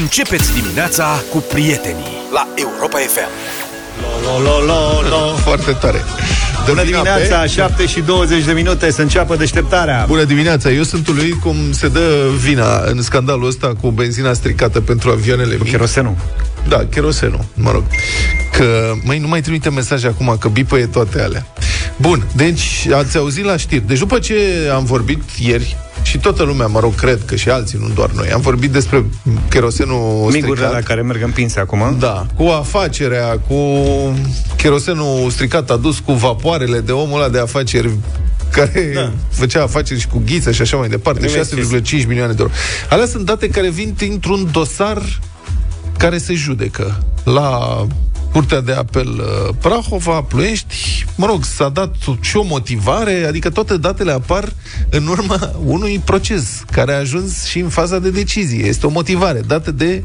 Începeți dimineața cu prietenii la Europa FM. Lo, lo, lo, lo. Foarte tare. Dă Bună vina dimineața, pe- 7 și 20 de minute să înceapă deșteptarea. Bună dimineața, eu sunt lui cum se dă vina în scandalul ăsta cu benzina stricată pentru avioanele mici. Cherosenul. Da, cherosenul, mă rog. Că, măi, nu mai trimite mesaje acum, că bipăie toate alea. Bun, deci ați auzit la știri. Deci după ce am vorbit ieri, și toată lumea, mă rog, cred că și alții, nu doar noi, am vorbit despre cherosenul Migurile stricat. la care merg împinse acum. Da, cu afacerea, cu cherosenul stricat adus cu vapoarele de omul ăla de afaceri care da. Da. făcea afaceri și cu ghiță și așa mai departe, Nimeni 6,5 milioane de euro. Alea sunt date care vin dintr-un dosar care se judecă la Curtea de Apel uh, Prahova, Ploiești, mă rog, s-a dat și o motivare, adică toate datele apar în urma unui proces care a ajuns și în faza de decizie. Este o motivare dată de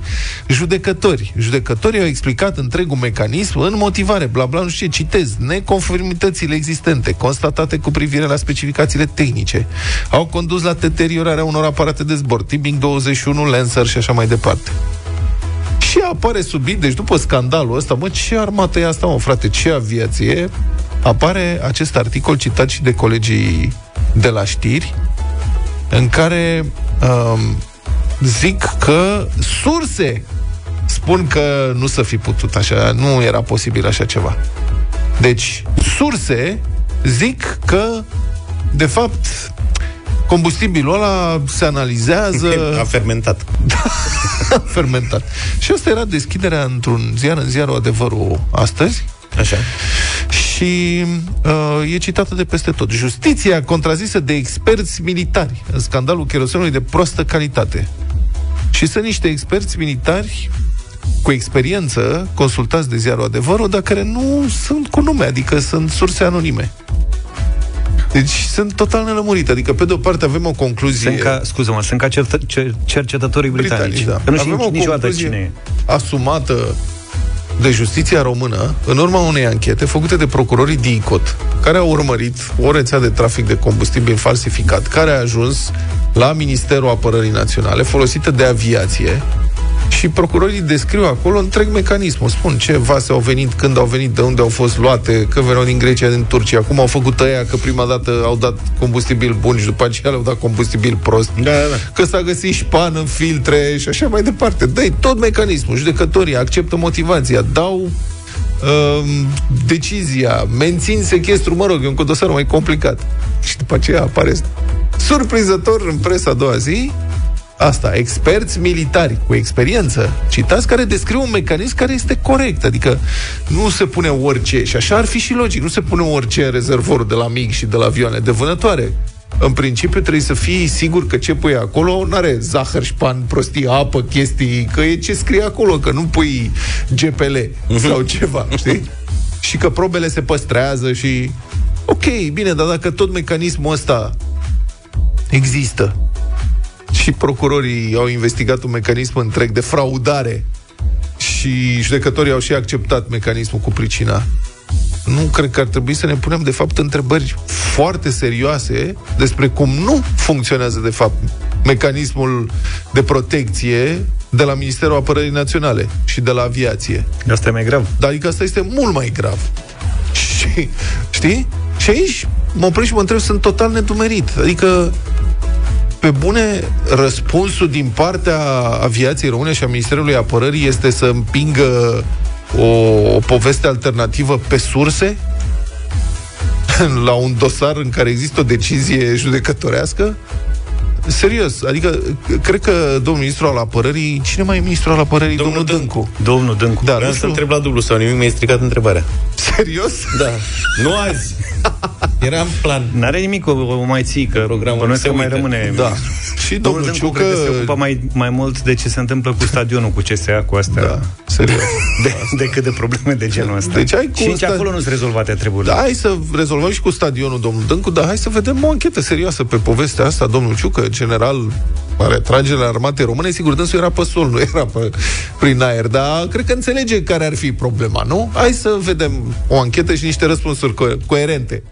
judecători. Judecătorii au explicat întregul mecanism în motivare, bla bla, nu știu ce, citez, neconformitățile existente, constatate cu privire la specificațiile tehnice, au condus la deteriorarea unor aparate de zbor, Tipping 21, Lancer și așa mai departe. Și apare subit, deci după scandalul ăsta, mă, ce armată e asta, mă, frate, ce aviație? Apare acest articol citat și de colegii de la știri, în care um, zic că surse spun că nu să fi putut așa, nu era posibil așa ceva. Deci, surse zic că, de fapt, combustibilul ăla se analizează A fermentat. fermentat. Și asta era deschiderea într-un ziar, în ziarul Adevărul astăzi, Așa. și uh, e citată de peste tot. Justiția contrazisă de experți militari în scandalul cherosenului de prostă calitate. Și sunt niște experți militari cu experiență, consultați de ziarul Adevărul, dar care nu sunt cu nume, adică sunt surse anonime. Deci sunt total nelămurite. Adică, pe de o parte, avem o concluzie... Sunt ca, scuză-mă, sunt ca certă, cer, cercetătorii britanici. britanici, da. Că nu știu Avem o niciodată concluzie cine e. asumată de justiția română în urma unei anchete făcute de procurorii DICOT, care au urmărit o rețea de trafic de combustibil falsificat, care a ajuns la Ministerul Apărării Naționale, folosită de aviație, și procurorii descriu acolo întreg mecanismul. Spun ce vase au venit, când au venit, de unde au fost luate, că veneau din Grecia, din Turcia, cum au făcut ăia, că prima dată au dat combustibil bun și după aceea le-au dat combustibil prost Da, da, da. că s-a găsit șpan în filtre și așa mai departe. dă tot mecanismul. Judecătorii acceptă motivația, dau um, decizia, mențin sechestru, mă rog, e un dosar mai complicat. Și după aceea apare surprinzător în presa a doua zi Asta, experți militari cu experiență, citați, care descriu un mecanism care este corect. Adică nu se pune orice, și așa ar fi și logic, nu se pune orice în rezervorul de la MIG și de la avioane de vânătoare. În principiu trebuie să fii sigur că ce pui acolo nu are zahăr, șpan, prostii, apă, chestii, că e ce scrie acolo, că nu pui GPL sau ceva, știi? Și că probele se păstrează și... Ok, bine, dar dacă tot mecanismul ăsta există și procurorii au investigat un mecanism întreg de fraudare și judecătorii au și acceptat mecanismul cu pricina. Nu cred că ar trebui să ne punem, de fapt, întrebări foarte serioase despre cum nu funcționează, de fapt, mecanismul de protecție de la Ministerul Apărării Naționale și de la aviație. Asta e mai grav. Dar adică asta este mult mai grav. Și, știi? Și aici mă opresc și mă întreb, sunt total nedumerit. Adică, pe bune, răspunsul din partea aviației române și a Ministerului Apărării este să împingă o, o poveste alternativă pe surse la un dosar în care există o decizie judecătorească? Serios, adică cred că domnul ministru al apărării, cine mai e ministru al apărării? Domnul, domnul Dâncu. Domnul Dâncu. Da, Vreau nu să știu. întreb la dublu sau nimic, mi-ai stricat întrebarea. Serios? Da. Nu azi. Era în plan. N-are nimic, o, o mai ții, că Programul bănuiesc se că mai uită. rămâne... Da. Și Domnul domnul Dâncu Ciucă... cred că se ocupă mai, mai mult de ce se întâmplă cu stadionul, cu CSA, cu astea, Da, serios. de, decât de probleme de genul ăsta. Deci ai și cu nici sta- acolo nu sunt rezolvate treburile. Da, hai să rezolvăm și cu stadionul, domnul Dâncu, dar hai să vedem o anchetă serioasă pe povestea asta, domnul Ciucă, general retragerea armatei române, sigur, dânsul era pe sol, nu era pe, prin aer, dar cred că înțelege care ar fi problema, nu? Hai să vedem o anchetă și niște răspunsuri co- coerente.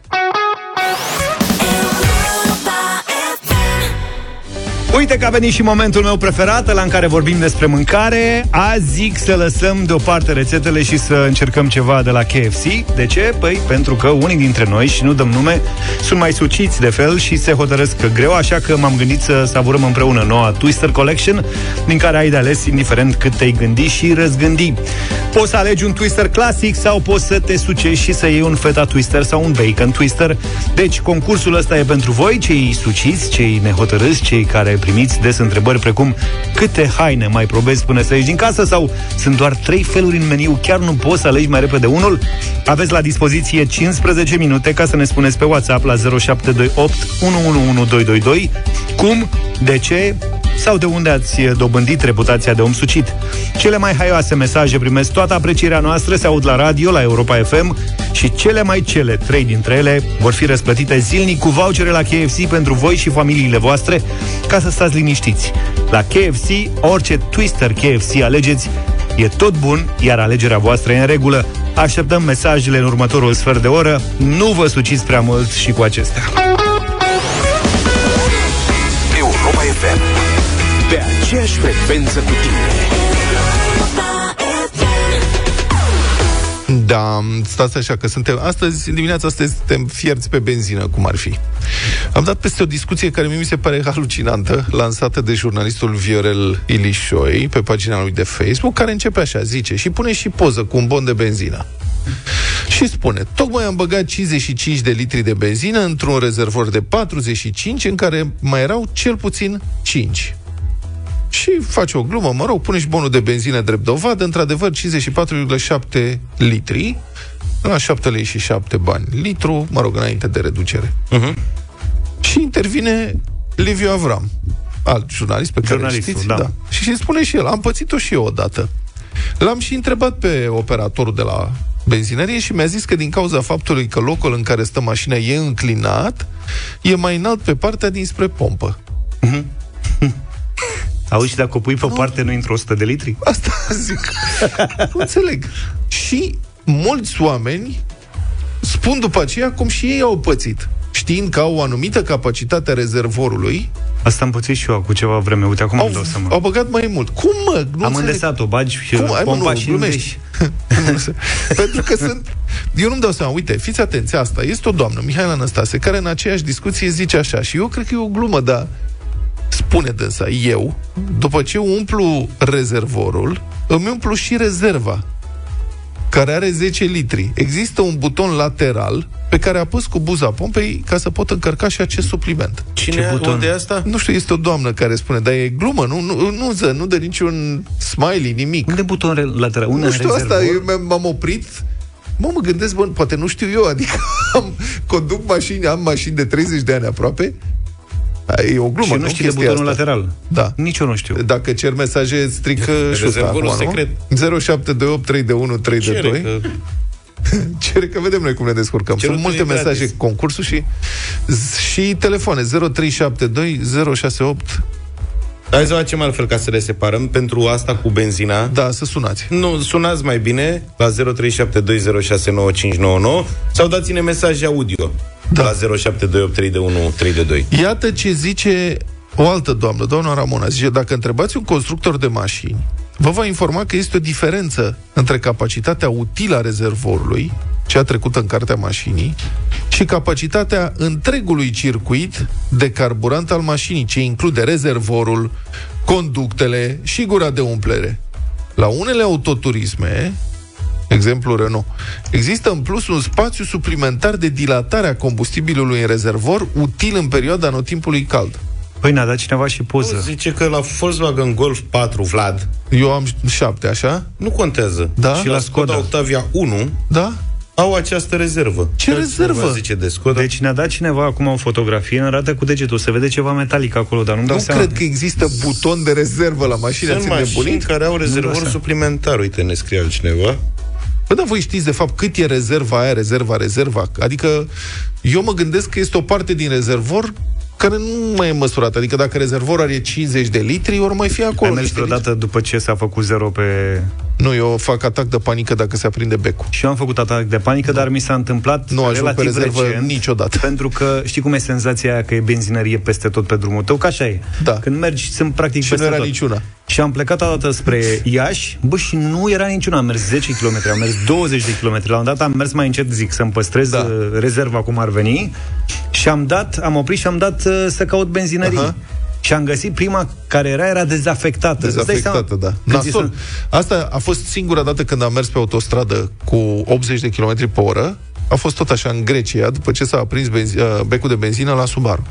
Uite că a venit și momentul meu preferat, la în care vorbim despre mâncare. Azi zic să lăsăm deoparte rețetele și să încercăm ceva de la KFC. De ce? Păi pentru că unii dintre noi, și nu dăm nume, sunt mai suciți de fel și se hotărăsc greu, așa că m-am gândit să savurăm împreună noua Twister Collection, din care ai de ales indiferent cât te-ai gândi și răzgândi. Poți să alegi un Twister clasic sau poți să te sucești și să iei un feta Twister sau un bacon Twister. Deci, concursul ăsta e pentru voi, cei suciți, cei nehotărâți, cei care primiți des întrebări precum câte haine mai probezi până să ieși din casă sau sunt doar trei feluri în meniu, chiar nu poți să alegi mai repede unul? Aveți la dispoziție 15 minute ca să ne spuneți pe WhatsApp la 0728 111222 cum, de ce sau de unde ați dobândit reputația de om sucit. Cele mai haioase mesaje primesc toată aprecierea noastră, se aud la radio, la Europa FM și cele mai cele, trei dintre ele, vor fi răsplătite zilnic cu vouchere la KFC pentru voi și familiile voastre, ca să stați liniștiți. La KFC, orice twister KFC alegeți, e tot bun, iar alegerea voastră e în regulă. Așteptăm mesajele în următorul sfert de oră. Nu vă suciți prea mult și cu acestea. Europa FM. Pe aceeași frecvență cu tine. Da, stați așa că suntem... Astăzi, dimineața asta suntem fierți pe benzină, cum ar fi. Am dat peste o discuție care mi se pare halucinantă, lansată de jurnalistul Viorel Ilișoi pe pagina lui de Facebook, care începe așa, zice, și pune și poză cu un bon de benzină. Și spune, tocmai am băgat 55 de litri de benzină într-un rezervor de 45 în care mai erau cel puțin 5 și face o glumă, mă rog, pune și bonul de benzină drept dovadă, într-adevăr 54,7 litri, la 7 lei și 7 bani litru, mă rog, înainte de reducere. Uh-huh. Și intervine Liviu Avram, alt jurnalist pe care știți, da. da. Și spune și el, am pățit-o și eu odată. L-am și întrebat pe operatorul de la benzinărie și mi-a zis că din cauza faptului că locul în care stă mașina e înclinat, e mai înalt pe partea dinspre pompă. Uh-huh. Auzi, dacă o pui pe nu. parte, nu intră 100 de litri? Asta zic. nu înțeleg. Și mulți oameni spun după aceea cum și ei au pățit știind că au o anumită capacitate a rezervorului. Asta am pățit și eu cu ceva vreme. Uite, acum au, îmi dau seama. Au băgat mai mult. Cum, mă? Nu am îndesat-o, bagi și Cum? Ai, pompa mă, nu, și glumești. Pentru că sunt... Eu nu-mi dau seama. Uite, fiți atenți, asta este o doamnă, Mihaela Năstase, care în aceeași discuție zice așa. Și eu cred că e o glumă, dar spune dânsa, eu, după ce umplu rezervorul, îmi umplu și rezerva, care are 10 litri. Există un buton lateral pe care apăs cu buza pompei ca să pot încărca și acest supliment. Cine Ce buton? Unde e asta? Nu știu, este o doamnă care spune, dar e glumă, nu, nu, nu, nu, nu dă niciun smiley, nimic. Unde buton lateral? Unde nu știu rezervor? asta, eu m-am oprit Mă, mă gândesc, bă, poate nu știu eu, adică am, conduc mașini, am mașini de 30 de ani aproape E o glumă, Și nu știți de butonul asta. lateral? Da. Nici eu nu știu. Dacă cer mesaje, strică șuta. Rezervorul secret. 0728 3 de 1 3 de 2. Că... Cere că vedem noi cum ne descurcăm. Sunt multe mesaje gratis. concursul și și telefoane 0372 068 Hai să facem altfel ca să le separăm pentru asta cu benzina. Da, să sunați. Nu, sunați mai bine la 0372069599 sau dați-ne mesaje audio da. la 07283132. Iată ce zice o altă doamnă, doamna Ramona, zice, dacă întrebați un constructor de mașini, vă va informa că este o diferență între capacitatea utilă a rezervorului, cea trecută în cartea mașinii, și capacitatea întregului circuit de carburant al mașinii, ce include rezervorul, conductele și gura de umplere. La unele autoturisme, exemplu Renault, există în plus un spațiu suplimentar de dilatare a combustibilului în rezervor, util în perioada anotimpului cald. Păi n-a dat cineva și poză. Nu, zice că la Volkswagen Golf 4, Vlad... Eu am 7, așa? Nu contează. Da? Și la Skoda Octavia 1... Da? au această rezervă. Ce rezervă? Zice de Skoda. Deci ne-a dat cineva acum o fotografie, ne arată cu degetul, se vede ceva metalic acolo, dar nu-mi dau nu seama. cred că există buton de rezervă la mașină. Sunt mașini nebunit? care au rezervor suplimentar, uite, ne scrie altcineva. Bă, dar voi știți de fapt cât e rezerva aia, rezerva, rezerva? Adică eu mă gândesc că este o parte din rezervor care nu mai e măsurat. Adică dacă rezervorul are 50 de litri, ori mai fi acolo. Ai mers niște vreodată după ce s-a făcut zero pe... litri. Nu, eu fac atac de panică dacă se aprinde becul. Și eu am făcut atac de panică, dar mi s-a întâmplat Nu ajung pe relativ rezervă recent, niciodată. Pentru că știi cum e senzația aia că e benzinărie peste tot pe drumul tău, că așa e. Da. Când mergi, sunt practic Și nu peste era tot. niciuna. Și am plecat odată spre Iași, bă, și nu era niciuna. Am mers 10 km, am mers 20 de km. La un dat am mers mai încet, zic, să-mi păstrez Da. da. rezerva cum ar veni. Și am dat, am oprit și am dat uh, să caut benzinării. Aha. Și am găsit prima care era, era dezafectată. Îți dai Dezafectată, seama? da. Când ți Nasol. Asta a fost singura dată când am mers pe autostradă cu 80 de km pe oră. A fost tot așa în Grecia, după ce s-a aprins benzi- uh, becul de benzină la Subaru.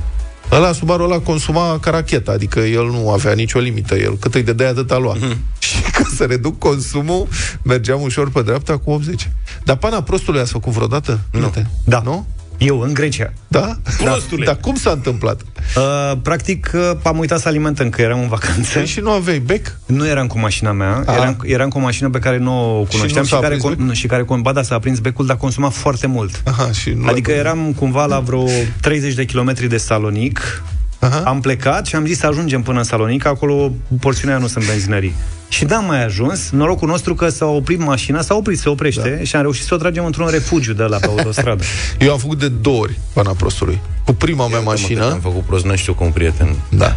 Ăla, Subaru ăla consuma ca racheta, adică el nu avea nicio limită, el cât îi dădea atât a lua. Și ca să reduc consumul, mergeam ușor pe dreapta cu 80. Dar pana prostului ați făcut vreodată? Nu. Da. Nu? Eu, în Grecia. Da? Prostule! Dar cum s-a întâmplat? Uh, practic, uh, am uitat să alimentăm, că eram în vacanță. Păi și nu aveai bec? Nu eram cu mașina mea, A. eram, eram cu o mașină pe care nu o cunoșteam nu și, s-a care, aprins con- nu, și care, con- ba da, s-a aprins becul, dar consuma foarte mult. Aha, și nu Adică l-ai- eram cumva la vreo 30 de kilometri de Salonic, Aha. am plecat și am zis să ajungem până în Salonic, acolo porțiunea aia nu sunt benzinării. Și da, am mai ajuns, norocul nostru că s-a oprit mașina, s-a oprit, se oprește da. și am reușit să o tragem într-un refugiu de la pe autostradă. Eu am făcut de două ori pana prostului. Cu prima mea Am mașină, făcut prost, nu știu cum prieten. da.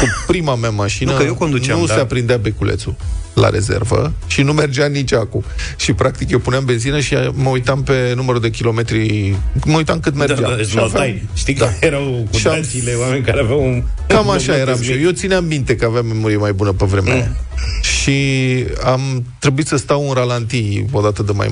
Cu prima mea mașină Nu, că eu conduceam, nu da. se aprindea beculețul la rezervă și nu mergea nici acum. Și practic eu puneam benzină și mă uitam pe numărul de kilometri, mă uitam cât mergeam. Da, da, îți Și aveam- notai. Știi că erau cu Și am- daciile oameni care aveau un... Cam așa un eram și eu. mic. Eu țineam minte că aveam memorie mai bună pe vremea aia. Și am trebuit să stau în ralantii o dată de mai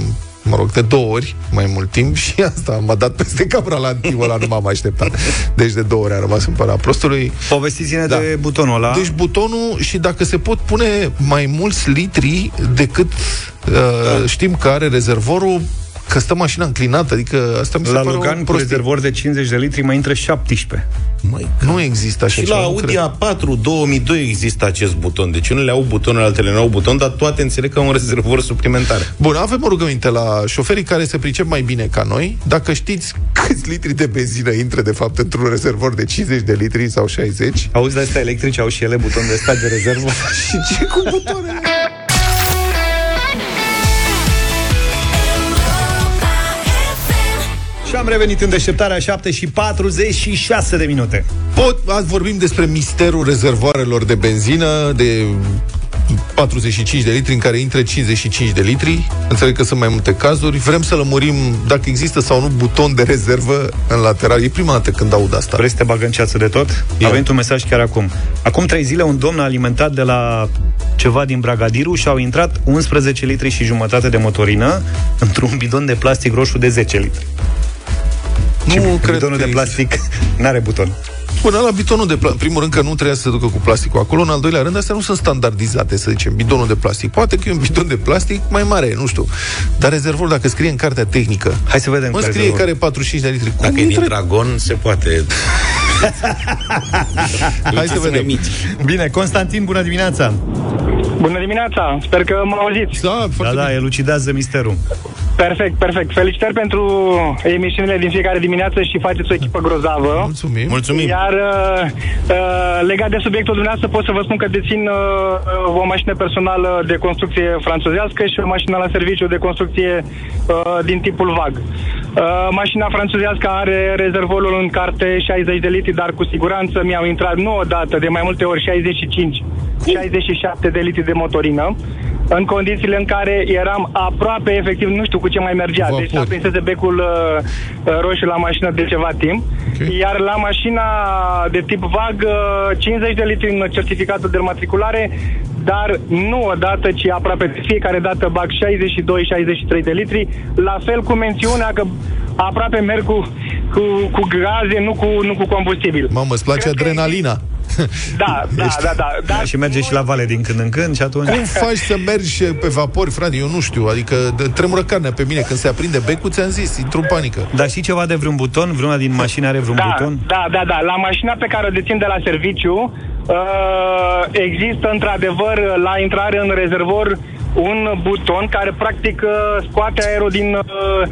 mă rog, de două ori mai mult timp și asta m-a dat peste cap ralantiul ăla, nu m-am așteptat. Deci de două ori a rămas în pana prostului. Povestiți-ne Da. de butonul ăla. Deci butonul și dacă se pot pune mai mulți litri decât uh, Da. știm că are rezervorul, că stă mașina înclinată, adică asta mi se la pare Logan, o cu prostie. rezervor de 50 de litri, mai intră 17. Măi, Nu există așa și ceva, la nu Audi cred. A4 2002 există acest buton. Deci unele au buton, altele nu au buton, dar toate înțeleg că au un rezervor suplimentar. Bun, avem o rugăminte la șoferii care se pricep mai bine ca noi. Dacă știți câți litri de benzină intră, de fapt, într-un rezervor de 50 de litri sau 60, Auzi, de astea electrice au și ele buton de stat de rezervă. și ce cu butoanele? Și am revenit în deșteptarea 7 și 46 de minute. Pot, azi vorbim despre misterul rezervoarelor de benzină de 45 de litri în care intră 55 de litri. Înțeleg că sunt mai multe cazuri. Vrem să lămurim dacă există sau nu buton de rezervă în lateral. E prima dată când aud asta. Vrei să te bag în ceață de tot? Ia. A venit un mesaj chiar acum. Acum trei zile un domn a alimentat de la ceva din Bragadiru și au intrat 11 litri și jumătate de motorină într-un bidon de plastic roșu de 10 litri. Și Nu cred bidonul că de plastic n-are buton. Până la bidonul de plastic. În primul rând că nu trebuia să se ducă cu plasticul acolo. În al doilea rând, astea nu sunt standardizate, să zicem, bidonul de plastic. Poate că e un bidon de plastic mai mare, nu știu. Dar rezervorul, dacă scrie în cartea tehnică, Hai să vedem mă care scrie rezervor. care e 45 de litri. Cum Dacă e din intră? dragon, se poate. Hai să vedem. Bine, Constantin, bună dimineața! Bună dimineața, sper că mă auziți. Da, Da, foarte da, bine. elucidează misterul. Perfect, perfect. Felicitări pentru emisiunile din fiecare dimineață și faceți o echipă grozavă. Mulțumim. Mulțumim. Iar uh, uh, legat de subiectul dumneavoastră, pot să vă spun că dețin uh, o mașină personală de construcție franțuzească și o mașină la serviciu de construcție uh, din tipul VAG. Uh, mașina franțuzească are rezervorul în carte 60 de litri, dar cu siguranță mi-au intrat nu odată, de mai multe ori 65, 67 de litri de motorină în condițiile în care eram aproape, efectiv, nu știu cu ce mai mergea. Vapor. Deci s-a prinsese becul uh, uh, roșu la mașină de ceva timp. Ok. Iar la mașina de tip VAG, uh, 50 de litri în certificatul de matriculare, dar nu odată, ci aproape de fiecare dată bag 62-63 de litri, la fel cu mențiunea că aproape merg cu, cu, cu gaze, nu cu, nu cu combustibil. Mamă, îți place Cred că- adrenalina. Da, da, Ești- da, da. Da, și merge și la vale din când în când și atunci... Cum faci să mergi pe vapori, frate? Eu nu știu. Adică de, tremură carnea pe mine. Când se aprinde becul, ți-am zis, intru în panică. Dar și ceva de vreun buton? Vreuna din mașini are vreun Da, buton? da, da, da. La mașina pe care o dețin de la serviciu uh, există într-adevăr la intrare în rezervor un buton care practic uh, scoate aerul din uh,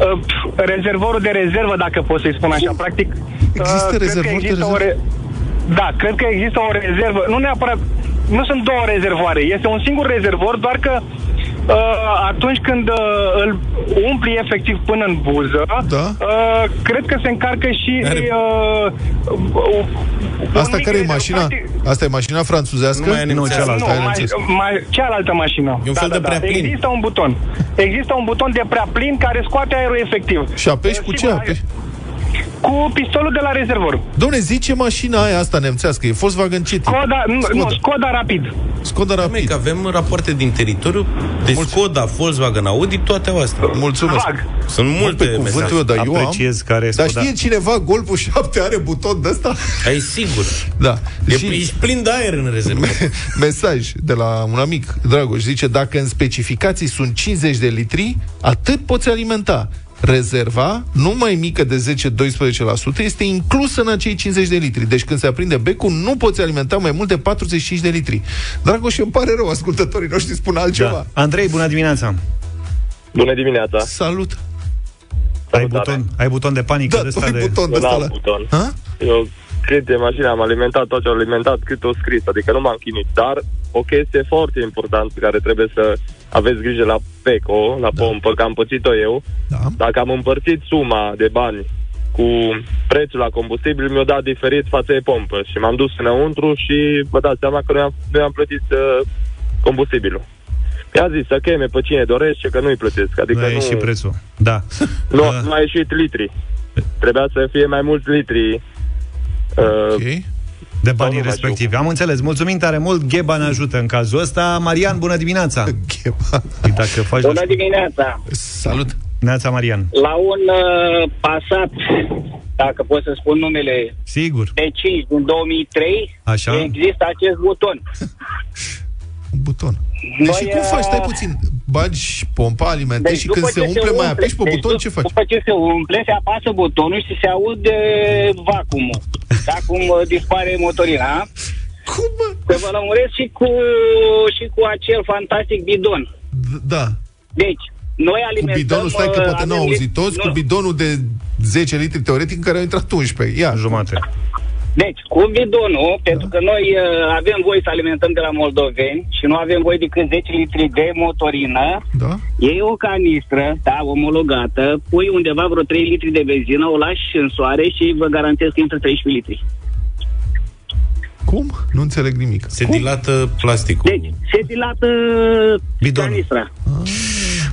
uh, rezervorul de rezervă, dacă pot să-i spun așa. Practic Există cred că rezervor de există o rezervă? Da, cred că există o rezervă. Nu neapărat... Nu sunt două rezervoare. Este un singur rezervor, doar că uh, atunci când uh, îl umpli efectiv până în buză, Da. uh, cred că se încarcă și... Are- Uh, uh, un Asta mic care e rezerv- mașina? practic- Asta e mașina franțuzească? Nu mai e Nu, nemțească. cealaltă. nu, ai mai, înțeles. mai, cealaltă mașină. E un fel de prea plin. Există un buton. Există un buton de prea plin care scoate aerul efectiv. Și apeși cu ce Sigur, apeși? Cu pistolul de la rezervor. Domne, zice mașina aia asta nemțească, e Volkswagen City. Skoda, nu, Skoda. nu, Skoda Rapid. Skoda Măi, Rapid. că avem rapoarte din teritoriu de Skoda, Volkswagen, Audi, toate au astea. Mulțumesc. Vag. Sunt multe Pe cuvântul mesaje. meu, dar eu am... Apreciez care Dar Skoda. știe cineva Golful 7 are buton de ăsta? Ai sigur. Da. E, Și Ești plin de aer în rezervă. mesaj de la un amic, Dragoș, zice, dacă în specificații sunt 50 de litri, atât poți alimenta. Rezerva, nu mai mică de 10-12%, este inclusă în acei 50 de litri. Deci când se aprinde becul, nu poți alimenta mai mult de 45 de litri. Dragoș, îmi pare rău, ascultătorii noștri spun altceva. Da. Andrei, bună dimineața! Bună dimineața! Salut! Ai Salutare. buton, ai buton de panică Da, de tu ăsta ai de... buton de Nu ăsta am la... buton. Ha? Eu câte mașini am alimentat, tot ce am alimentat, cât o scris, adică nu m-am chinuit. Dar o chestie foarte importantă pe care trebuie să aveți grijă la PECO, la da. pompă, că am pățit-o eu. Da. Dacă am împărțit suma de bani cu prețul la combustibil, mi-o dat diferit față de pompă și m-am dus înăuntru și vă dați seama că nu am, nu am plătit uh, combustibilul. Mi-a zis să cheme pe cine dorește, că nu-i plătesc. Adică Nu a nu, ieșit prețul. Da. nu, Uh, nu a ieșit litri. Trebuia să fie mai mulți litri. Uh, Ok. de banii nu mai respectivi. Am înțeles. Mulțumim tare mult. Gheba ne ajută în cazul ăsta. Marian, bună dimineața! Gheba. Păi dacă faci... Bună dimineața! Salut! Neața, Marian. La un uh, Passat, dacă pot să spun numele, Sigur. de 5 din 2003, Așa. există acest buton. Un buton. Deci Noi, și cum uh, faci? Stai puțin. Bagi pompa, alimentezi și când după se ce umple, mai apeși pe deci buton, dup- ce faci? După ce se umple, se apasă butonul și se aude vacuumul. Da, cum uh, dispare motorina. Cum, mă? Să vă lămuresc și cu, și cu acel fantastic bidon. D- Da. Deci, noi Cu alimentăm... bidonul, stai că uh, poate n-au avem auzit li- toți, nu, cu bidonul de 10 litri teoretic în care au intrat 11. Ia. Jumate. Deci, cu bidonul, da. pentru că noi uh, avem voie să alimentăm de la moldoveni și nu avem voie decât 10 litri de motorină, Da? iei o canistră, da, omologată, pui undeva vreo 3 litri de benzină, o lași în soare și vă garantez că intră 13 litri. Cum? Nu înțeleg nimic. Se dilată plasticul. Deci, se dilată Bidonul. canistra.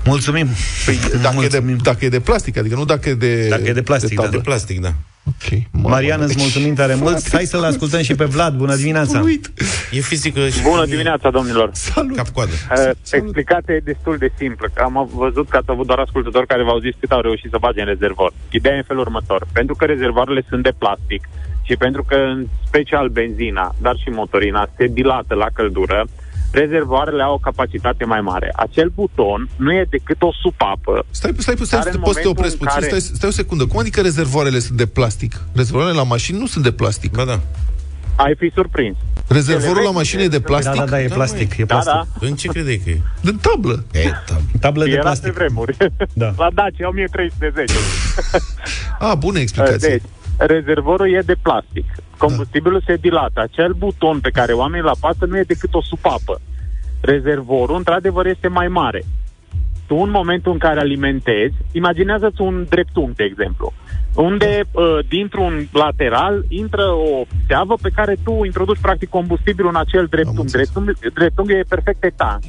Mulțumim. Păi, dacă, e de, Mulțumim. dacă e de plastic, adică nu dacă e de... Dacă e de plastic, da. tablă. De plastic, da. Ok. Mamă, Marian, îți deci- mulțumim tare mult. Hai să-l ascultăm și pe Vlad. Bună dimineața! Uit. E fizică și Bună dimineața, domnilor! Salut. cap-coadă. Uh, explicația e destul de simplă. că Am văzut că ați avut doar ascultători care v-au zis cât au reușit să bage în rezervor. Ideea e în felul următor. Pentru că rezervoarele sunt de plastic și pentru că, în special benzina, dar și motorina, se dilată la căldură, rezervoarele au o capacitate mai mare. Acel buton nu e decât o supapă Stai, stai, stai, Care stai, în poți să te momentul opresc în puțin? care- Stai, stai o secundă. Cum adică rezervoarele sunt de plastic? Rezervoarele la mașini nu sunt de plastic. Ba da. ai fi surprins. Rezervorul Ele la mașină e de vechi, plastic? Da, da, da, e Da, plastic. E Da, plastic. da. În ce credeai că e? Din tablă. E, da. Tablă de Era pe plastic. vremuri. Da. La Dacia 1310. A, bună explicație. Deci, rezervorul e de plastic. Combustibilul se dilată. Acel buton pe care oamenii îl apasă nu e decât o supapă. Rezervorul, într-adevăr, este mai mare. Tu, în momentul în care alimentezi, imaginează-ți un dreptunghi, de exemplu, unde, uh, dintr-un lateral, intră o seavă pe care tu introduci, practic, combustibilul în acel dreptunghi. înțeles. Dreptunghi, dreptunghiul e perfect etanș.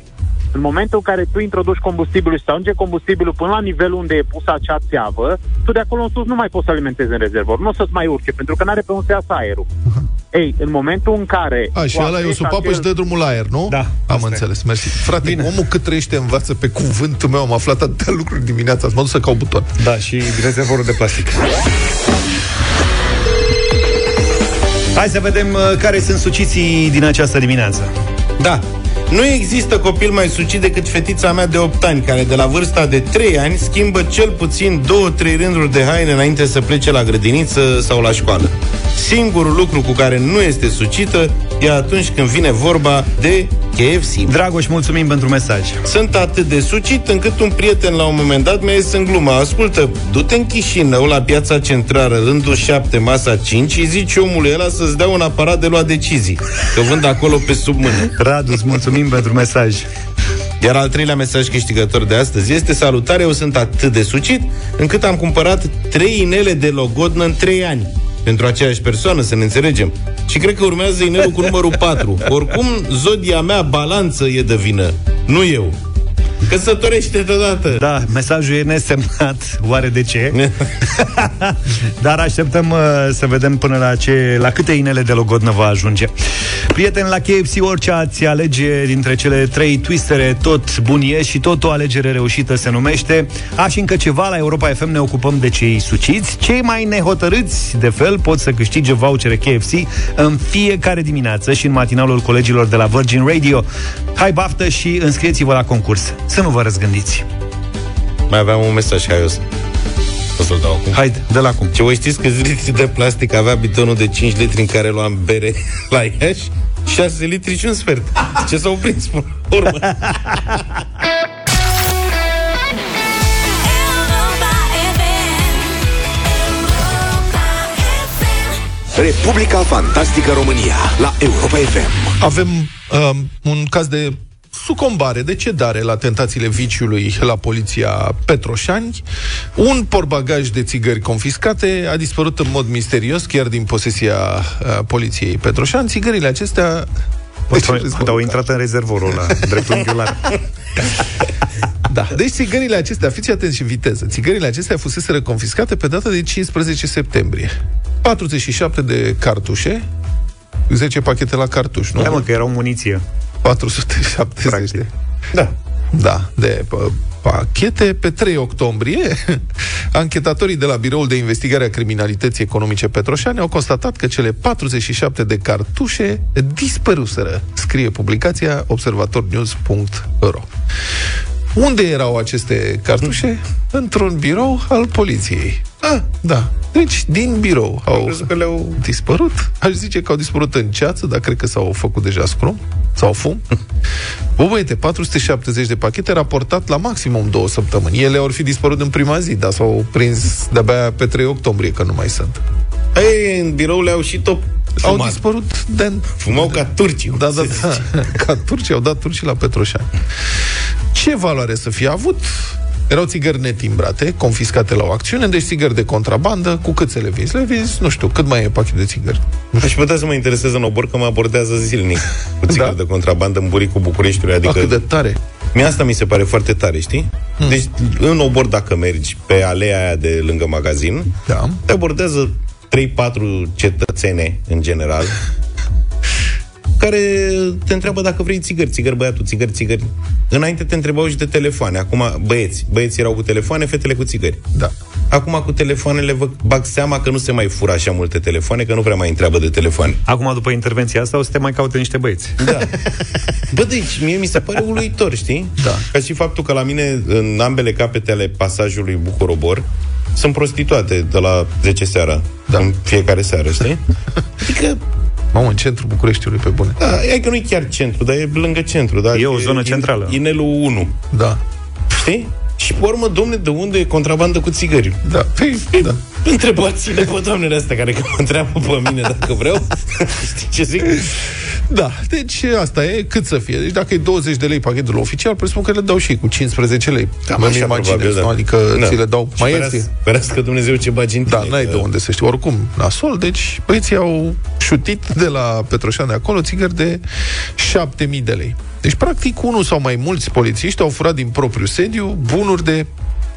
În momentul în care tu introduci combustibilul și se ajunge combustibilul până la nivelul unde e pusă acea țeavă, tu de acolo în sus nu mai poți să alimentezi în rezervor. Nu o să-ți mai urce, pentru că nu are pe unde să iasă aerul. Ei, în momentul în care... A, și tu ăla e o apeși supapă acel- și dă drumul la aer, nu? Da, Am asta e. înțeles, mersi. Frate, Bine. omul cât trăiește învață pe cuvântul meu, am aflat atâtea lucruri dimineața, mă duc să caut buton. Da, și rezervorul de plastic. Hai să vedem uh, care sunt suciții din această dimineață. Da. Nu există copil mai sucit decât fetița mea de 8 ani, care de la vârsta de 3 ani schimbă cel puțin 2-3 rânduri de haine înainte să plece la grădiniță sau la școală. Singurul lucru cu care nu este sucită e atunci când vine vorba de KFC. Dragoș, mulțumim pentru mesaj. Sunt atât de sucit încât un prieten la un moment dat mi-a zis în glumă Ascultă, du-te în Chișinău la piața centrală, rândul 7, masa 5 și zici omului ăla să-ți dea un aparat de luat decizii, că vând acolo pe sub mână. Radu, îți mulțumim pentru mesaj. Iar al treilea mesaj câștigător de astăzi este Salutare, eu sunt atât de sucit încât am cumpărat trei inele de logodnă în trei ani pentru aceeași persoană, să ne înțelegem. Și cred că urmează inelul cu numărul 4. Oricum, zodia mea balanță e de vină, nu eu. Căsătorește deodată. Da, mesajul e nesemnat, oare de ce? Dar așteptăm uh, să vedem până la ce, la câte inele de logodnă va ajunge. Prieteni, la KFC orice ați alege dintre cele trei twistere, tot bun e și tot o alegere reușită se numește. A, și încă ceva, la Europa FM ne ocupăm de cei suciți. Cei mai nehotărâți, de fel, pot să câștige vouchere KFC în fiecare dimineață și în matinalul colegilor de la Virgin Radio. Hai baftă și înscrieți-vă la concurs. Să nu vă răzgândiți. Mai aveam un mesaj haios. O să-l dau acum. Hai, de la cum? Ce voi știți că litri de plastic avea bitonul de 5 litri în care luam bere la Iași? 6 litri și un sfert. Ce s-au prins până la urmă? Republica Fantastică România la Europa FM. Avem um, un caz de sucombare, de cedare la tentațiile viciului la poliția Petroșani. Un porbagaj de țigări confiscate a dispărut în mod misterios, chiar din posesia uh, poliției Petroșani. Țigările acestea... Poate au intrat în rezervorul la dreptul unghiular. Da. Deci țigările acestea, fiți atenți și viteză, țigările acestea fusese confiscate pe data de 15 septembrie. 47 de cartușe, 10 pachete la cartuș, nu? Da, mă, că erau muniție. 470 Practic. de... Da. Da, de p- pachete. Pe 3 octombrie, anchetatorii de la Biroul de Investigare a Criminalității Economice Petroșani au constatat că cele 47 de cartușe dispăruseră, scrie publicația observatornews.ro. Unde erau aceste cartușe? Într-un birou al poliției. Ah, da. Deci, din birou au crezut că le-au- dispărut. Aș zice că au dispărut în ceață, dar cred că s-au făcut deja scrum sau fum. Bă, băiete, 470 de pachete raportat la maximum două săptămâni. Ele au fi dispărut în prima zi, dar s-au prins de-abia pe 3 octombrie, că nu mai sunt. Ei, în birou le-au și top Au fumat. dispărut de Fumau ca turcii. da, da, se da. zice. Ca turcii, au dat turcii la Petroșani. Ce valoare să fie avut? Erau țigări netimbrate, confiscate la o acțiune, deci țigări de contrabandă. Cu cât să le vinzi? Le vinzi, nu știu, cât mai e pachet de țigări? Aș putea să mă interesez în obor că mă abordează zilnic cu țigări Da. de contrabandă în buricul Bucureștiului. Adică... Adică cât de tare. Mie asta mi se pare foarte tare, știi? Hmm. Deci, în obor, dacă mergi pe alea aia de lângă magazin, Da. te abordează 3-4 cetățene, în general, care te întreabă dacă vrei țigări, țigări băiatul, țigări, țigări. Înainte te întrebau și de telefoane. Acum, băieți, băieții erau cu telefoane, fetele cu țigări. Da. Acum, cu telefoanele, vă bag seama că nu se mai fură așa multe telefoane, că nu prea mai întreabă de telefoane. Acum, după intervenția asta, o să te mai caute niște băieți. Da. Bă, deci, mie mi se pare uluitor, știi? Da. Ca și faptul că la mine, în ambele capete ale pasajului Bucurobor, sunt prostituate de la 10 seara, Da. în fiecare seară, știi? Adică, Mamă, în centrul Bucureștiului, pe bune. da, e că nu e chiar centru, dar e lângă centru. Da? E o zonă centrală. Inelul 1, Da. știi? Și pe urmă, domne, de unde e contrabandă cu țigări? Da. Păi, da. Întrebați-le pe doamnele astea care că mă întreabă pe mine dacă vreau. Știi ce zic? Da, deci asta e cât să fie. Deci dacă e 20 de lei pachetul oficial, presupun că le dau și ei cu 15 lei. Cam Mă așa, imaginez, probabil, nu? da. Adică Da. ți le dau Și mai ferească- ieftin. Ferească Dumnezeu ce bagi în Da, tine, n-ai că- de unde să știi. Oricum, nasol, deci băieții au șutit de la Petroșani de acolo țigări de 7000 de lei. Deci, practic, unul sau mai mulți polițiști au furat din propriu sediu bunuri de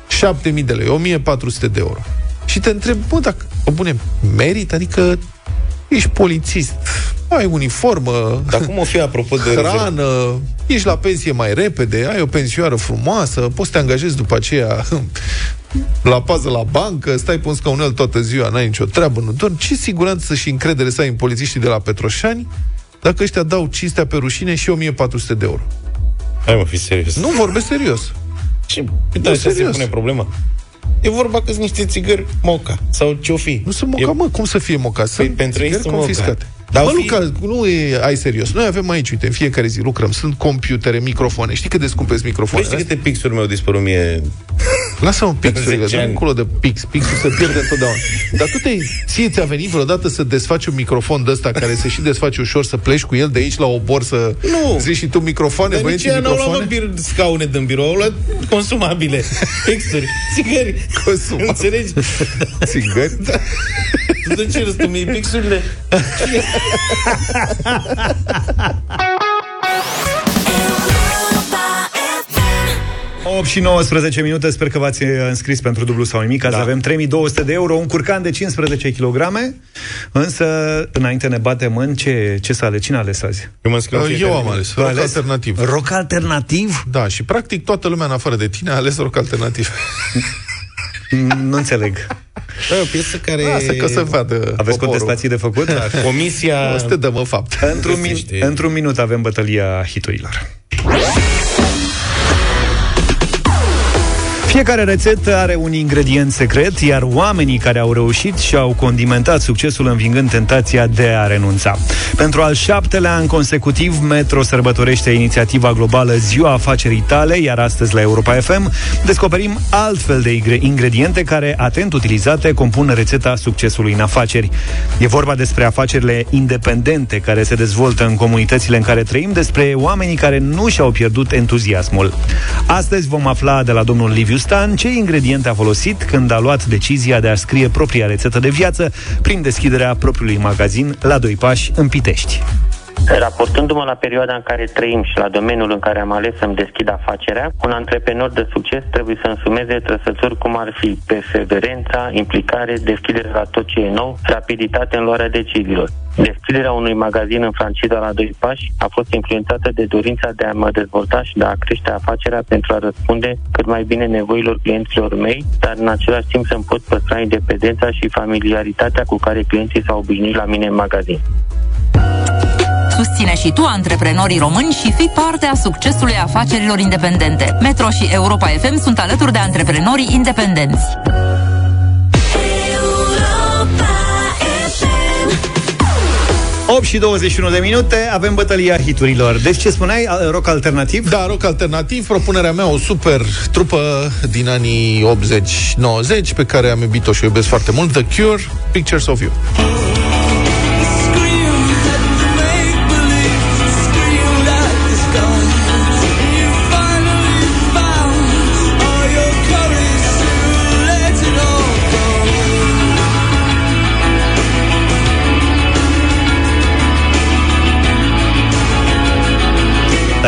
7000 de lei, 1400 de euro. Și te întreb, bă, dacă, bă, bune, merit? Adică ești polițist, ai uniformă, Dar cum o fi apropo de rezervă? hrană, ești la pensie mai repede, ai o pensioară frumoasă, poți să te angajezi după aceea la pază la bancă, stai pe un scaunel toată ziua, n-ai nicio treabă, nu dormi. Ce siguranță și încredere să ai în polițiștii de la Petroșani dacă ăștia dau cinstea pe rușine și 1400 de euro? Hai mă, fi serios. Nu vorbesc serios. Ce? Uite, așa se serios. pune problema. E vorba că sunt niște țigări moca. Sau ce-o fi. Nu sunt moca, E- mă, cum să fie moca? Sunt Păi pentru ei țigări sunt moca. Confiscate. Dar Bă, au fi- Luca, nu e, ai serios. Noi avem aici, uite, în fiecare zi lucrăm. Sunt computere, microfoane. Știi cât de scumpe sunt Păi microfoanele? știi câte pixuri mi-au dispărut mie? Lasă-mă pixurile, 10 dă ani. încolo de pix. Pixul se pierde întotdeauna. Dar tu te ție ți-a venit vreodată să desfaci un microfon de ăsta care se și desface ușor, să pleci cu el de aici la o borsă? Nu. Zici și tu microfoane, Dar nici băieții, ea n-au luat mă, microfoane? bir- scaune din birou, au luat consumabile, pixuri, țigări. Consumabile. Înțelegi? Țigări? Da. Tu de ce răstumi mie pixurile? 8 și 19 minute, sper că v-ați uh, înscris pentru dublu sau nimic. Azi Da. avem 3200 de euro, un curcan de 15 kg, însă înainte ne batem în ce, ce să ale, cine a ales azi? Eu mă înscriu în Eu fiecare am zi. ales. Tu ai Rock ales? alternativ. Rock alternativ? Da, și practic toată lumea în afară de tine a ales rock alternativ. Mm, Nu înțeleg. Da, e o piesă care... Asta că o să vadă Aveți poporul. contestații de făcut? Da, Comisia... O să te dăm în fapt. Într-un, min- Găsește. într-un minut avem bătălia hiturilor. Fiecare rețetă are un ingredient secret, iar oamenii care au reușit și-au condimentat succesul învingând tentația de a renunța. Pentru al șaptelea an consecutiv, Metro sărbătorește inițiativa globală Ziua Afacerii Tale, iar astăzi la Europa FM descoperim altfel de ingre- ingrediente care, atent utilizate, compun rețeta succesului în afaceri. E vorba despre afacerile independente care se dezvoltă în comunitățile în care trăim, despre oamenii care nu și-au pierdut entuziasmul. Astăzi vom afla de la domnul Liviu Stan ce ingrediente a folosit când a luat decizia de a scrie propria rețetă de viață prin deschiderea propriului magazin la doi pași în Pitești. Raportându-mă la perioada în care trăim și la domeniul în care am ales să-mi deschid afacerea, un antreprenor de succes trebuie să însumeze trăsături cum ar fi perseverența, implicare, deschidere la tot ce e nou, rapiditate în luarea deciziilor. Deschiderea unui magazin în franciza la doi pași a fost influențată de dorința de a mă dezvolta și de a crește afacerea pentru a răspunde cât mai bine nevoilor clienților mei, dar în același timp să-mi pot păstra independența și familiaritatea cu care clienții s-au obișnuit la mine în magazin. Susține și tu antreprenorii români și fii parte a succesului afacerilor independente. Metro și Europa FM sunt alături de antreprenorii independenți. 8 și 21 de minute, avem bătălia hiturilor. Deci ce spuneai? Al- Rock alternativ? Da, rock alternativ, propunerea mea, o super trupă din anii 80-90, pe care am iubit-o și o iubesc foarte mult, The Cure, Pictures of You.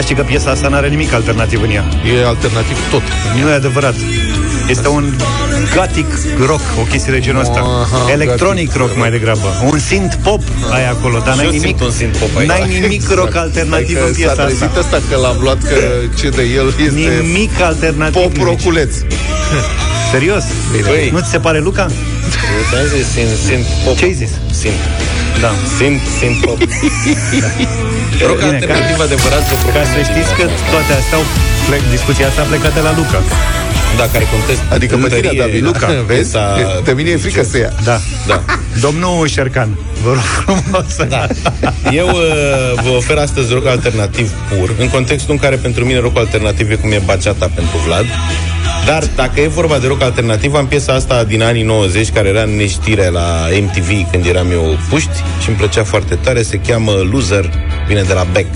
Știi că piesa asta n-are nimic alternativ în ea. E alternativ tot. Nu e adevărat. Este un gothic rock, o chestie de genul ăsta. Aha, Electronic gothic rock mai degrabă. Un synth pop ai acolo, dar Și n-ai eu nimic, simt un synth pop aici. n-ai nimic rock alternativ Adică în s-a piesa trezit asta. asta că l-am luat, că ce de el este Nimic alternativ. pop nimic. roculeț. Serios? Băi. Nu ți se pare, Luca? Eu ți-am zis, simt, simt pop. Ce ai zis? Simt. Da. Simt, simt pop. Rock Bine, alternativ adevărat să Ca să știți că toate astea au plec, discuția asta a plecat de la Luca. Da, care contest Adică pe tine, tărie David, Luca. vezi? Piesa- De mine e frică să ia. Da. Da. Domnul Șercan, vă rog frumos. Da. Eu uh, vă ofer astăzi rock alternativ pur, în contextul în care pentru mine rock alternativ e cum e baciata pentru Vlad. Dar dacă e vorba de rock alternativ, am piesa asta din anii 90, care era în neștire la MTV când eram eu puști și îmi plăcea foarte tare, se cheamă Loser, vine de la Beck.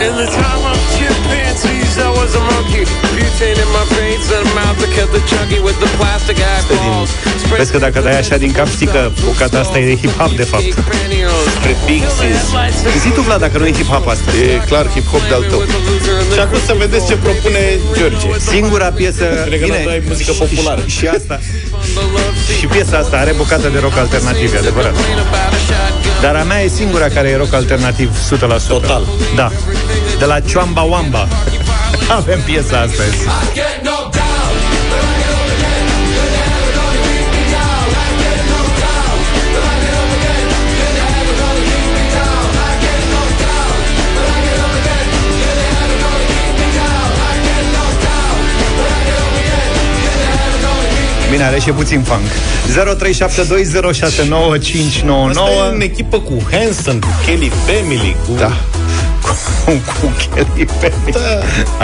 In the time eyeballs. Vezi că dacă dai așa din cap, știi că bucata asta e de hip-hop, de fapt. Spre Pixies. Zi tu, Vlad, dacă nu e hip-hop asta. E clar hip-hop de-al tău. Și acum să vedeți ce propune George. Singura piesă... Cred că la noi ai muzică populară. Și, și asta... Și piesa asta are bucată de rock alternativ, e adevărat. Dar a mea e singura care e rock alternativ 100%. Total. Da. De la Chuamba Wamba. Avem piesa astăzi. Bine, are și puțin funk 0372069599 Asta e în echipă cu Hanson, cu Kelly Family, cu... Da. cu, cu Kelly Family Da.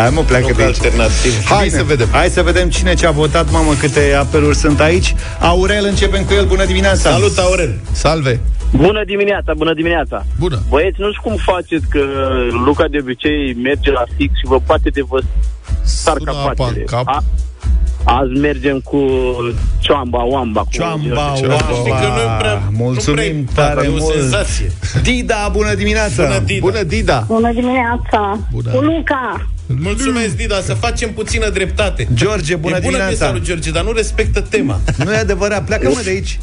Hai mă, pleacă Loc de aici alternativ. Hai Bine. să vedem. Hai să vedem cine ce-a votat Mamă, câte apeluri sunt aici Aurel, începem cu el, bună dimineața Salut, Aurel! Salve! Bună dimineața, bună dimineața. Bună! Băieți, nu știu cum faceți că Luca de obicei merge la fix și vă poate de vă sar Sună apa capacele. în cap. A, azi mergem cu Cioamba Wamba. Cu Cioamba, Cioamba. Oamba. Că nu prea- Mulțumim nu prea- tare e o mult senzație. Dida, bună dimineața Bună, Dida. Bună, Dida! Bună dimineața! Bună. Cu Luca! Mulțumesc, Dida, să facem puțină dreptate. George, bună e bună dimineața. piesa lui George, dar nu respectă tema. Nu e adevărat, pleacă mă de aici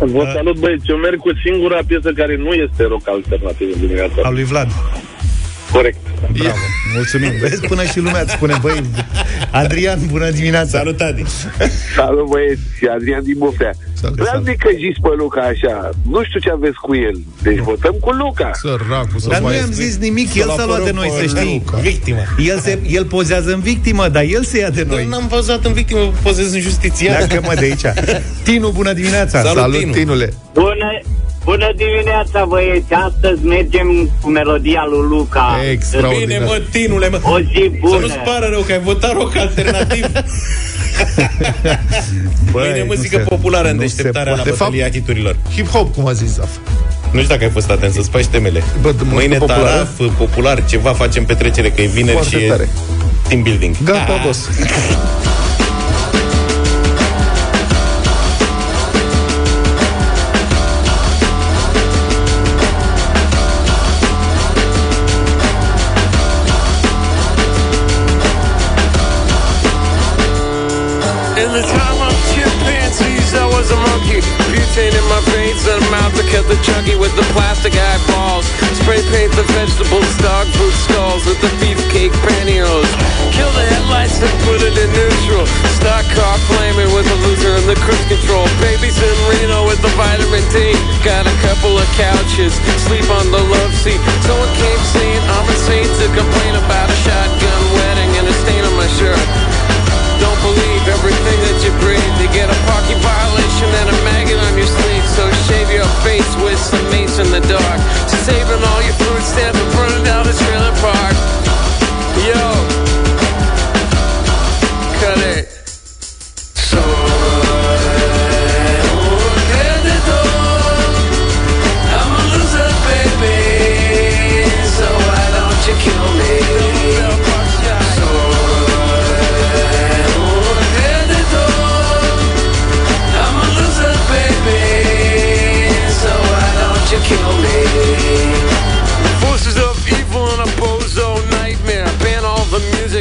Vă salut, băieți. Eu merg cu singura piesă care nu este rock alternativ în dimineața. A lui Vlad Corect. Bravo, mulțumim Vezi, până și lumea îți spune Băi, Adrian, bună dimineața Salut, Adi. Salut, băieți. Și Adrian din Buftea. Salut, Vreau salut. să zic că zis pe Luca așa. Nu știu ce aveți cu el. Deci votăm cu Luca. Săracul, să Dar nu mai i-am este. zis nimic, el s-a luat de noi, să știi Victima. el, se, el pozează în victimă, dar el se ia de Noi noi n-am văzut în victimă, pozez în justiție. Pleacă mă de aici Tinu, bună dimineața Salut, Salut, Tinu. Tinule! Bună, bună dimineața, băieți! Astăzi mergem cu melodia lui Luca. Bine, Extraordinar! mă, tinule, mă. O zi bună! Să nu-ți pară rău că ai votat rock alternativ. Mâine nu muzică se- populară în nu se deșteptarea la poate. De bătălia fapt- hiturilor. Hip-hop, cum a zis Zaf. Nu știu dacă ai fost atent să-ți faci temele. Bă, de Mâine muzică populară? taraf, popular, ceva facem petrecere, că e vineri Foarte și tare. e team building. Gata, Ah. boss! In the time of chimpanzees, I was a monkey. Butane in my veins and mouth to cut the chunky with the plastic eyeballs. Spray paint the vegetables, dog food skulls with the beefcake pantyhose. Kill the headlights and put it in neutral. Stock car flaming with the loser and the cruise control. Babies in Reno with the vitamin D. Got a couple of couches, sleep on the love seat. Someone came saying I'm insane to complain about a shotgun wedding and a stain on my shirt. Don't believe everything that you breathe. You get a parking violation and a maggot on your sleeve. So shave your face with some mace in the dark. Saving all your food stamps and burning down the trailer park. Yo,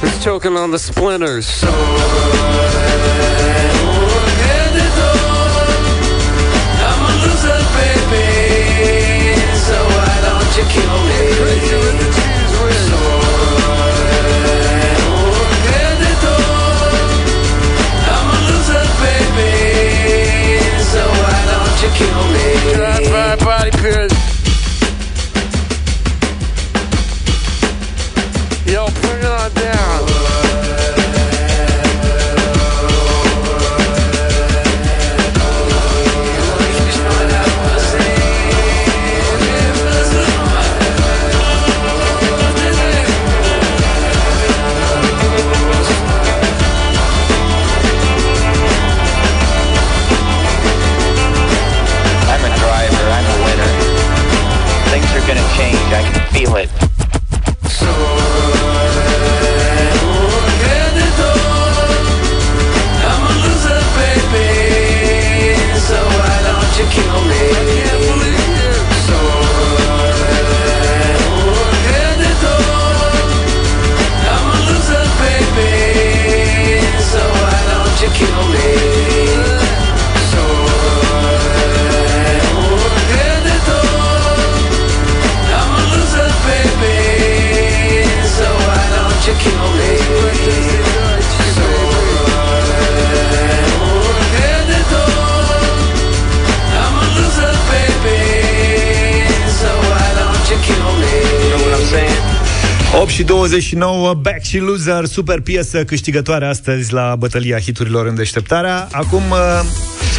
It's choking on the splinters. 29, Back și Loser, super piesă câștigătoare astăzi la bătălia hiturilor în deșteptarea. Acum... Uh,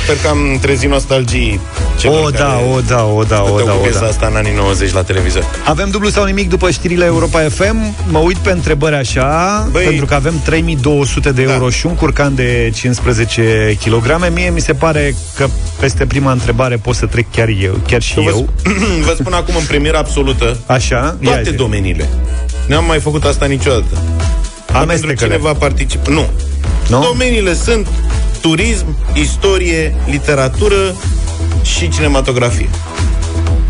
Sper că am trezit nostalgii celor O, da, care o, da, o, da, o, stăteau da, cu o, piesa da. asta în anii 90 la televizor. Avem dublu sau nimic după știrile Europa FM. Mă uit pe întrebări așa, Băi- pentru că avem 3200 de euro Da. și un curcan de 15 kg. Mie mi se pare că peste prima întrebare pot să trec chiar eu, chiar și Vă, eu. sp- vă spun acum în premieră absolută Așa, ia toate zi. domeniile. N-am mai făcut asta niciodată. Dar pentru Amestecăle. cine va participa. Nu. Nu? Domeniile sunt turism, istorie, literatură și cinematografie.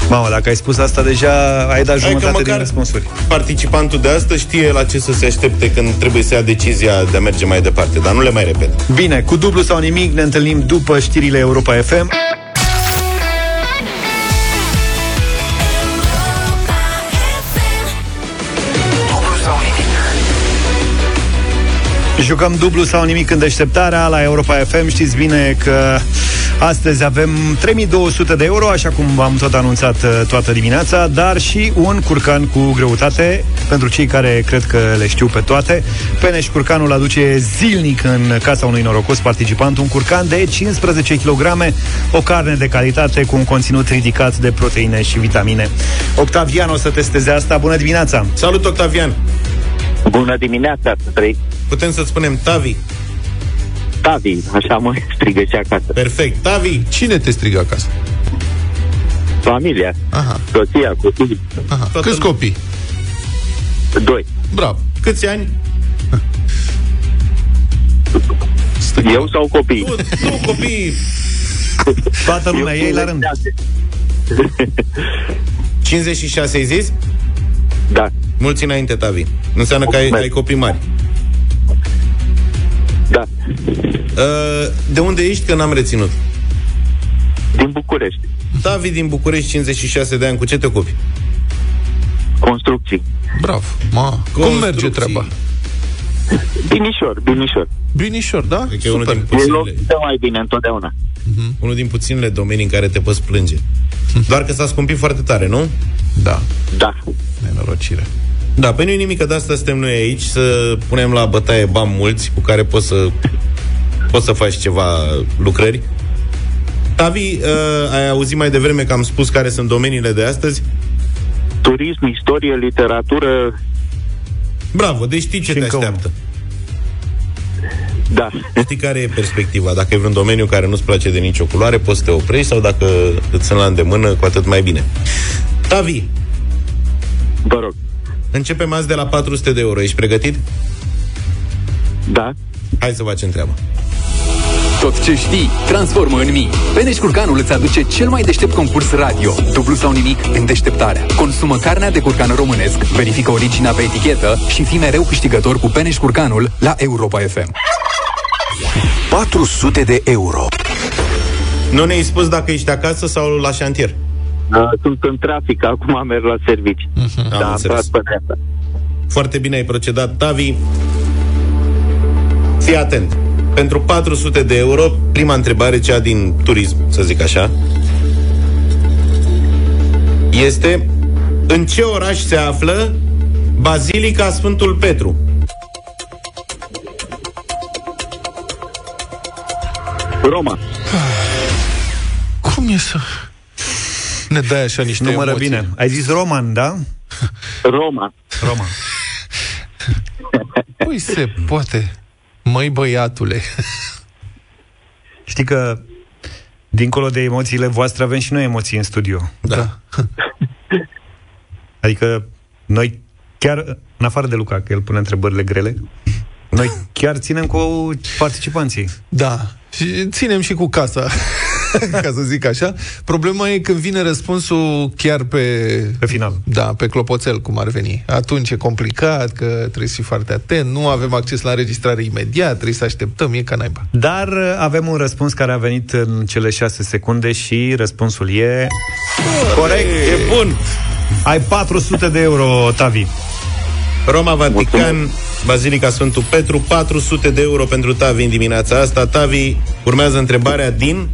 Mamă, dacă ai spus asta deja, ai dat Hai că jumătate din măcar răspunsuri. participantul de astăzi știe la ce să se aștepte când trebuie să ia decizia de a merge mai departe, dar nu le mai repet. Bine, cu dublu sau nimic ne întâlnim după știrile Europa FM. Jucăm dublu sau nimic în deșteptarea la Europa FM. Știți bine că astăzi avem 3200 de euro, așa cum v-am tot anunțat uh, toată dimineața, dar și un curcan cu greutate pentru cei care cred că le știu pe toate. Peneș Curcanul aduce zilnic în casa unui norocos participant un curcan de 15 kg, o carne de calitate cu un conținut ridicat de proteine și vitamine. Octavian o să testeze asta. Bună dimineața! Salut, Octavian! Bună dimineața, trei. Putem să-ți spunem Tavi? Tavi, așa mă strigă și acasă. Perfect. Tavi, Cine te strigă acasă? Familia, Aha, soția, copii, aha. Toată Câți lumea. copii? doi. Bravo. câți ani? Eu sau copii? Tu, tu copii, Toată lumea, Eu ei la rând. 56 ai zis? Da, Mulți înainte, Tavi. Înseamnă că ai, Mulțumesc. ai copii mari. Da. Uh, De unde ești? Că n-am reținut. Din București. Tavi din București, 56 de ani. Cu ce te ocupi? Construcții. Bravo. Ma. Cum merge Construcții. treaba? Binișor, binișor. Binișor, da? Cred că e unul Super. din, E loc puținele, de mai bine întotdeauna. unul din puținele domenii în care te poți plânge. Doar că s-a scumpit foarte tare, nu? Da. Da. Nenorocire. Da, pe nu nimic, că de asta suntem noi aici, să punem la bătaie bani mulți cu care poți să, poți să faci ceva lucrări. Tavi, uh, ai auzit mai devreme că am spus care sunt domeniile de astăzi? Turism, istorie, literatură, Bravo, deci știi ce Și te încă așteaptă. da. Știi care e perspectiva. Dacă e vreun domeniu care nu-ți place de nicio culoare, poți să te oprești sau dacă îți sunt la îndemână, cu atât mai bine. Tavi, Vă rog. Începem azi de la 400 de euro. Ești pregătit? Da. Hai să facem treaba. Tot ce știi, transformă în mii. Peneș Curcanul îți aduce cel mai deștept concurs radio. Dublu sau nimic în deșteptarea. Consumă carnea de curcan românesc, verifică originea pe etichetă și fii mereu câștigător cu Peneș Curcanul la Europa FM. 400 de euro. Nu ne-ai spus dacă ești acasă sau la șantier. Uh, Sunt în trafic, acum merg la servici. Am Da, am înțeles. tras pe dreapta. Foarte bine ai procedat, Tavi. Fii atent. Pentru 400 de euro, prima întrebare, cea din turism, să zic așa, este în ce oraș se află Bazilica Sfântul Petru? Roma. Cum e să... Ne dai așa niște Numără emoții. bine. Ai zis Roman, da? Roma. Roman. Păi se poate. Măi, băiatule. Știi că dincolo de emoțiile voastre avem și noi emoții în studio. Da. Adică noi chiar, în afară de Luca, că el pune întrebările grele, noi chiar ținem cu participanții. Da. Și ținem și cu casa, ca să zic așa. Problema e când vine răspunsul chiar pe... Pe final. Da, pe clopoțel, cum ar veni. Atunci e complicat, că trebuie să fii foarte atent, nu avem acces la înregistrare imediat, trebuie să așteptăm, e ca naiba. Dar uh, avem un răspuns care a venit în cele șase secunde și răspunsul e... Corect, e bun! Ai 400 de euro, Tavi. Roma, Vatican, Bazilica Sfântul Petru, 400 de euro pentru Tavi în dimineața asta. Tavi, urmează întrebarea din...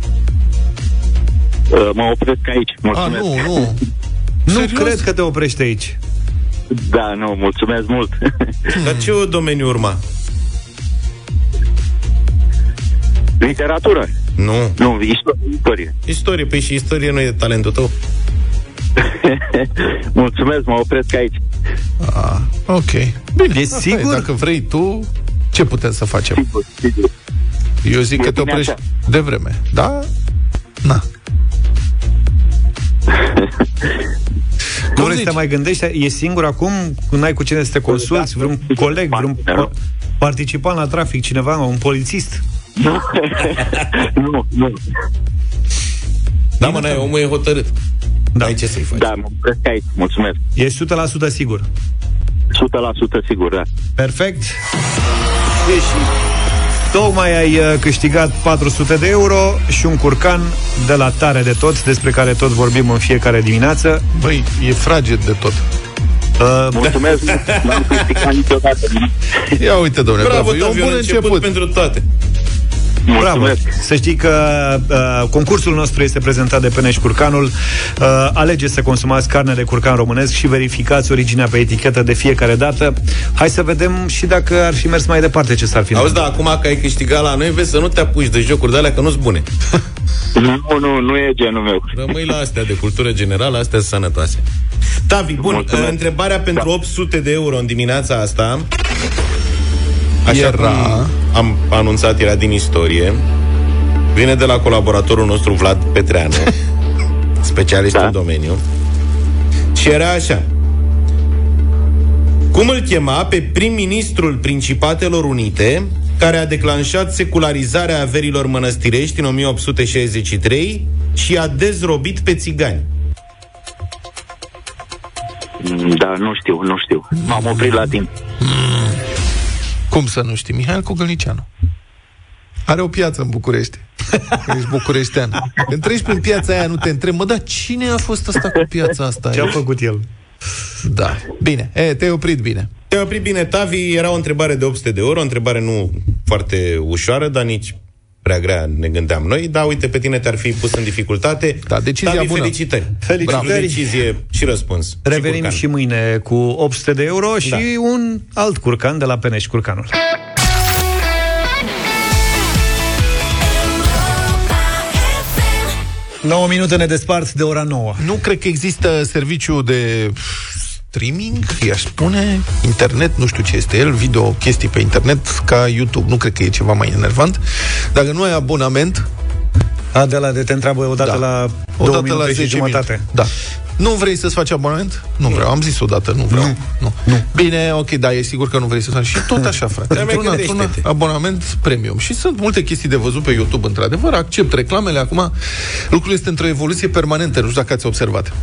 Uh, Mă opresc aici. A, Mulțumesc. nu, nu. Nu Serios? cred că te oprești aici. Da, nu, mulțumesc mult. Dar ce domeniu urma? Literatură. Nu. Nu, istorie. Istorie, istorie păi și istorie nu e talentul tău? mulțumesc, mă opresc aici. Ah, ok. Bine, E asta sigur? Dacă vrei tu, ce putem să facem? Sigur, sigur. Eu zic E că te bine oprești așa. de vreme. Da? Na. Nu vrei să te mai gândești? E singur acum? N-ai cu cine să te consulți? Vreun coleg, vreun pa- participant la trafic, cineva, un polițist? nu, nu. Da, mă, n-ai, omul e hotărât. Da. Ai ce să-i faci. Da, mă opresc aici. Mulțumesc. E 100% sigur. 100% sigur, da. Perfect. Deci, tocmai ai uh, câștigat 400 de euro și un curcan de la Tare de Tot, despre care tot vorbim în fiecare dimineață. Băi, e fraged de tot. Uh, Mulțumesc, n-am câștigat niciodată. Ia uite, domnule, Bravo, bravo, e un Taviu, bun un început, început. pentru toate. Bravo! Mulțumesc. Să știi că uh, concursul nostru este prezentat de Peneș Curcanul. Uh, alegeți să consumați carne de curcan românesc și verificați originea pe etichetă de fiecare dată. Hai să vedem și dacă ar fi mers mai departe ce s-ar fi Auzi, da, întâmplat. acum că ai câștigat la noi, vezi să nu te apuci de jocuri de alea, că nu-s bune. Nu, nu, nu e genul meu. Rămâi la astea de cultură generală, astea sunt sănătoase. Tavi, bun, Mulțumesc. uh, întrebarea pentru 800 de euro în dimineața asta. Așa Era- cum am anunțat, era din istorie. Vine de la colaboratorul nostru Vlad Petreanu, specialist Da. în domeniu. Și era așa. Cum îl chema pe prim-ministrul Principatelor Unite, care a declanșat secularizarea averilor mănăstirești în 1863 și a dezrobit pe țigani? Da, nu știu, nu știu. M-am oprit la timp. Cum să nu știi? Mihail Cogălnicianu. Are o piață în București. Că Ești bucureștean. Când treci prin piața aia, nu te întrebi, mă, dar cine a fost ăsta cu piața asta? Ce a făcut el? Da. Bine. E, te-ai oprit bine. Te-ai oprit bine, Tavi, era o întrebare de 800 de euro, o întrebare nu foarte ușoară, dar nici prea grea ne gândeam noi, dar uite, pe tine te-ar fi pus în dificultate. Da, decizia Tavi, bună. felicitări. Felicitări. Bravo. Decizie și răspuns. Revenim curcan. și mâine cu 800 de euro și Da. un alt curcan de la Peneș Curcanul. FM. 9 minute ne despart de ora 9. Nu cred că există serviciu de streaming, i-aș spune, internet, nu știu ce este el, video, chestii pe internet, ca YouTube. Nu cred că e ceva mai enervant. Dacă nu ai abonament, A, de la de te întreabă odată Da. la o 2 dată minute la și 10 jumătate. minute. Da. Nu vrei să-ți faci abonament? Nu vreau. Am zis odată, nu vreau. Nu. nu. nu. Bine, ok, da, e sigur că nu vrei să faci. Și tot așa, frate. Dar mai Într-un, într-un gândește-te. abonament premium. Și sunt multe chestii de văzut pe YouTube, într-adevăr. Accept reclamele. Acum, lucrul este într-o evoluție permanentă. Nu știu dacă ați observat.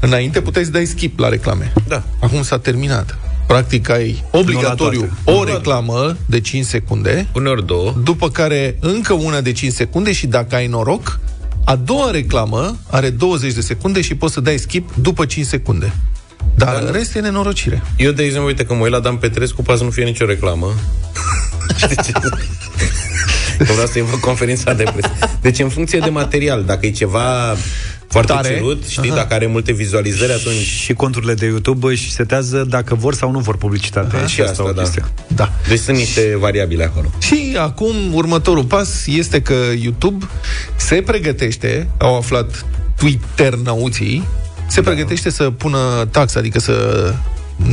Înainte puteai să dai skip la reclame. Da. Acum s-a terminat. Practic ai obligatoriu o reclamă de 5 secunde, Uneori două. după care încă una de 5 secunde și dacă ai noroc, a doua reclamă are 20 de secunde și poți să dai skip după 5 secunde. Dar Da. în rest e nenorocire. Eu, de exemplu, uite, că mă uit la Dan Petrescu, poate să nu fie nicio reclamă. Știi ce? Că vreau să-i fac conferința de presă. Deci, în funcție de material, dacă e ceva foarte Tare. ținut, știi, Aha. dacă are multe vizualizări, atunci... Și conturile de YouTube își setează dacă vor sau nu vor publicitate. și asta, o da. chestie. Da. Deci sunt niște variabile acolo. Și acum următorul pas este că YouTube se pregătește, au aflat Twitter nauții, se Da. pregătește să pună taxa, adică să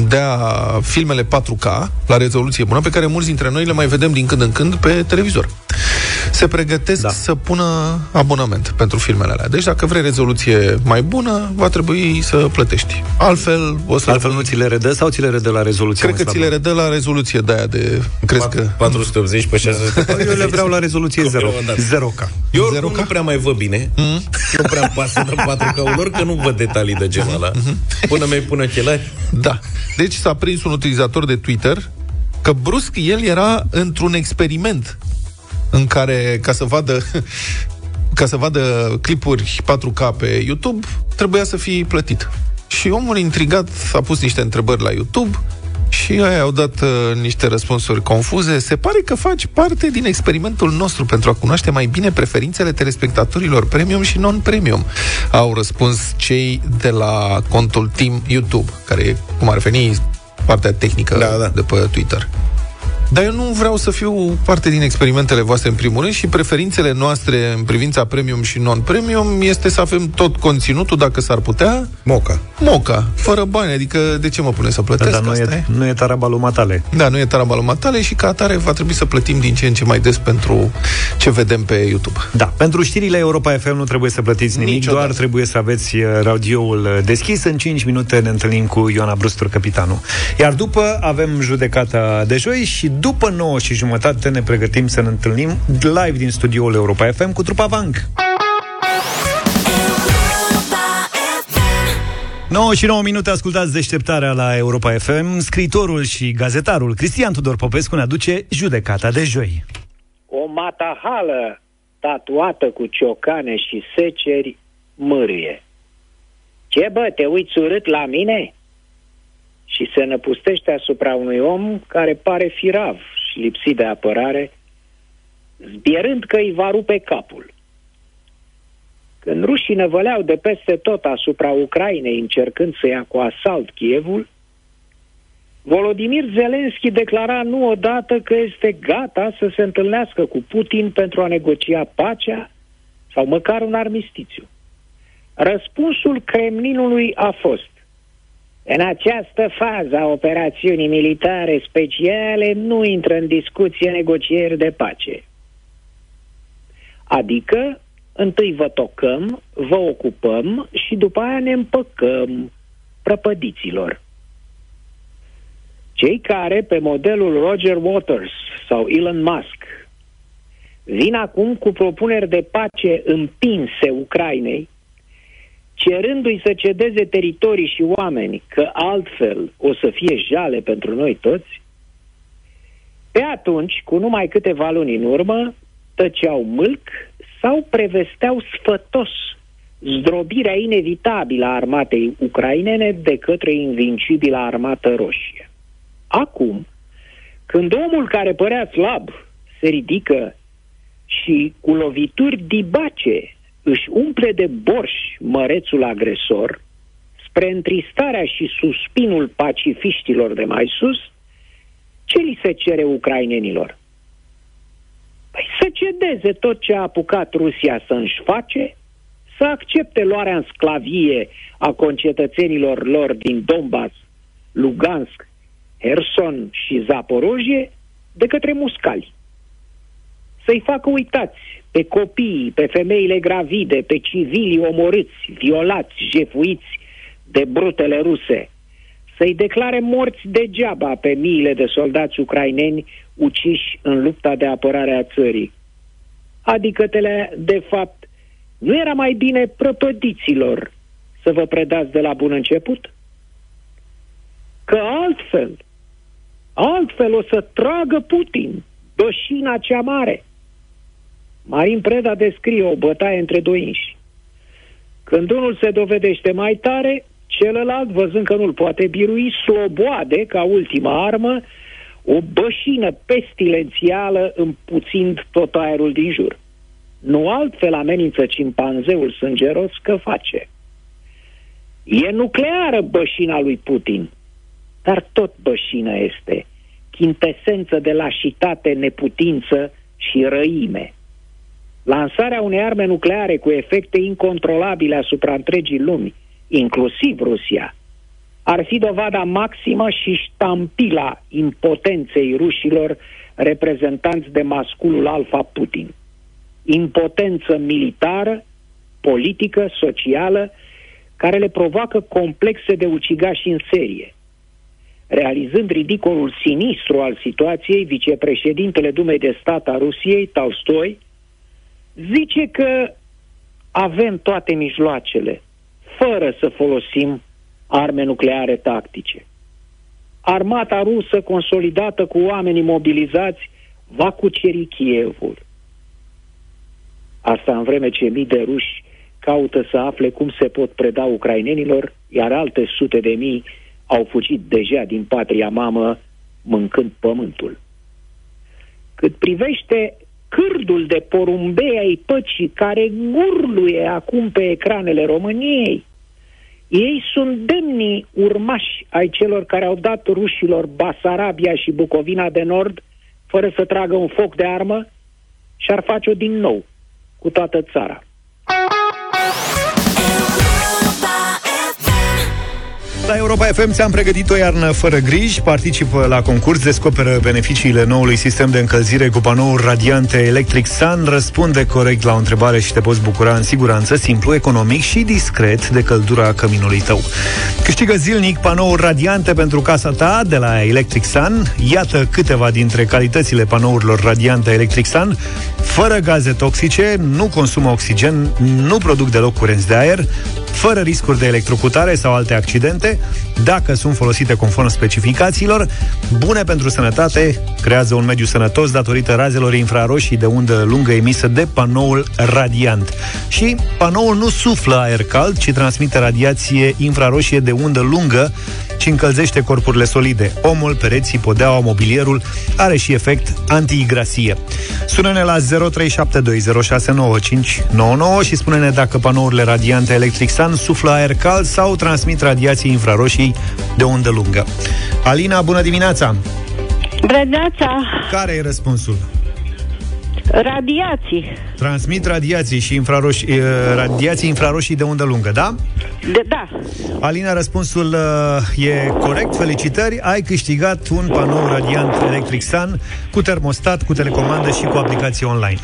dea filmele 4K la rezoluție bună, pe care mulți dintre noi le mai vedem din când în când pe televizor. Se pregătesc da. să pună abonament pentru filmele alea. Deci dacă vrei rezoluție mai bună, va trebui să plătești. Altfel, o să... Altfel nu ți le redă sau ți le redă la rezoluție Cred că mai ți le redă la rezoluție de aia de... Crezi că... 480 pe 600. slabă? Eu le vreau la rezoluție 0. 0K. Eu oricum nu prea mai văd bine. Mm? Nu prea îmi pasă de 4 lor, că nu văd detalii de genul ăla. Până mi-ai pune ochelari. Da. Deci s-a prins un utilizator de Twitter că brusc el era într-un experiment în care, ca să vadă ca să vadă clipuri 4K pe YouTube, trebuia să fie plătit. Și omul intrigat a pus niște întrebări la YouTube și ei au dat uh, niște răspunsuri confuze. Se pare că faci parte din experimentul nostru pentru a cunoaște mai bine preferințele telespectatorilor premium și non-premium. Au răspuns cei de la contul Team YouTube, care e, cum ar veni, partea tehnică da, da. de pe Twitter. Dar eu nu vreau să fiu parte din experimentele voastre în primul rând și preferințele noastre în privința premium și non-premium este să avem tot conținutul, dacă s-ar putea. Moca. Moca, fără bani, adică de ce mă pune să plătesc Da, dar nu e, nu e tarabalul matale. Da, nu e tarabalul matale și ca atare va trebui să plătim din ce în ce mai des pentru ce vedem pe YouTube. Da, pentru știrile Europa FM nu trebuie să plătiți nimic, Niciodată. doar trebuie să aveți uh, radioul uh, deschis. În 5 minute ne întâlnim cu Ioana Brustur, capitanul. Iar după avem judecata de joi și după 9 și jumătate ne pregătim să ne întâlnim live din studioul Europa FM cu trupa Vang. 9 și 9 minute ascultați deșteptarea la Europa FM. Scritorul și gazetarul Cristian Tudor Popescu ne aduce judecata de joi. O matahală tatuată cu ciocane și seceri mârâie. Ce bă, te uiți urât la mine? Și se năpustește asupra unui om care pare firav și lipsit de apărare, zbierând că îi va rupe capul. Când rușii năvăleau de peste tot asupra Ucrainei încercând să ia cu asalt Kievul, Volodimir Zelenski declara nu odată că este gata să se întâlnească cu Putin pentru a negocia pacea sau măcar un armistițiu. Răspunsul Kremlinului a fost în această fază a operațiunii militare speciale nu intră în discuție negocieri de pace. Adică, întâi vă tocăm, vă ocupăm și după aia ne împăcăm prăpădiților. Cei care, pe modelul Roger Waters sau Elon Musk, vin acum cu propuneri de pace împinse Ucrainei, cerându-i să cedeze teritorii și oameni, că altfel o să fie jale pentru noi toți, pe atunci, cu numai câteva luni în urmă, tăceau mâlc sau prevesteau sfătos zdrobirea inevitabilă a armatei ucrainene de către invincibila armată roșie. Acum, când omul care părea slab se ridică și cu lovituri dibace își umple de borș mărețul agresor, spre întristarea și suspinul pacifiștilor de mai sus, ce li se cere ucrainenilor? Păi să cedeze tot ce a apucat Rusia să își face, să accepte luarea în sclavie a concetățenilor lor din Donbass, Lugansk, Herson și Zaporojie de către muscali. Să-i facă uitați pe copii, pe femeile gravide, pe civilii omorâți, violați, jefuiți de brutele ruse. Să-i declare morți degeaba pe miile de soldați ucraineni uciși în lupta de apărare a țării. Adică, tele, de fapt, nu era mai bine prăpădiților să vă predați de la bun început? Că altfel, altfel o să tragă Putin bășina cea mare. Marin Preda descrie o bătaie între doi inși. Când unul se dovedește mai tare, celălalt, văzând că nu-l poate birui, sloboade ca ultima armă o bășină pestilențială împuțind tot aerul din jur. Nu altfel amenință cimpanzeul sângeros că face. E nucleară bășina lui Putin, dar tot bășină este, chintesență de lașitate, neputință și răime. Lansarea unei arme nucleare cu efecte incontrolabile asupra întregii lumi, inclusiv Rusia, ar fi dovada maximă și ștampila impotenței rușilor reprezentanți de masculul alfa Putin. Impotență militară, politică, socială, care le provoacă complexe de ucigași în serie. Realizând ridicolul sinistru al situației, vicepreședintele Dumei de Stat a Rusiei, Tolstoi, zice că avem toate mijloacele, fără să folosim arme nucleare tactice. Armata rusă, consolidată cu oamenii mobilizați, va cuceri Kievul. Asta în vreme ce mii de ruși caută să afle cum se pot preda ucrainenilor, iar alte sute de mii au fugit deja din patria mamă mâncând pământul. Cât privește cârdul de porumbei ai păcii care gurluie acum pe ecranele României, ei sunt demnii urmași ai celor care au dat rușilor Basarabia și Bucovina de Nord fără să tragă un foc de armă și ar face-o din nou cu toată țara. La Europa FM ți-am pregătit o iarnă fără griji, participă la concurs, descoperă beneficiile noului sistem de încălzire cu panouri radiante Electric Sun, răspunde corect la o întrebare și te poți bucura în siguranță, simplu, economic și discret de căldura căminului tău. Câștigă zilnic panouri radiante pentru casa ta de la Electric Sun. Iată câteva dintre calitățile panourilor radiante Electric Sun. Fără gaze toxice, nu consumă oxigen, nu produc deloc curenți de aer, fără riscuri de electrocutare sau alte accidente, dacă sunt folosite conform specificațiilor, bune pentru sănătate, creează un mediu sănătos datorită razelor infraroșii de undă lungă emisă de panoul radiant. Și panoul nu suflă aer cald, ci transmite radiație infraroșie de undă lungă și încălzește corpurile solide. Omul, pereții, podeaua, mobilierul are și efect antiigrasie. Sună-ne la 0372069599 și spune-ne dacă panourile radiante Electric Sun suflă aer cald sau transmit radiații infraroșii de undă lungă. Alina, bună dimineața! Bredeața, Care e răspunsul? radiații. Transmit radiații și infraroși, uh, radiații infraroșii de undă lungă, da? De, da. Alina, răspunsul uh, e corect. Felicitări! Ai câștigat un panou radiant Electric Sun cu termostat, cu telecomandă și cu aplicație online.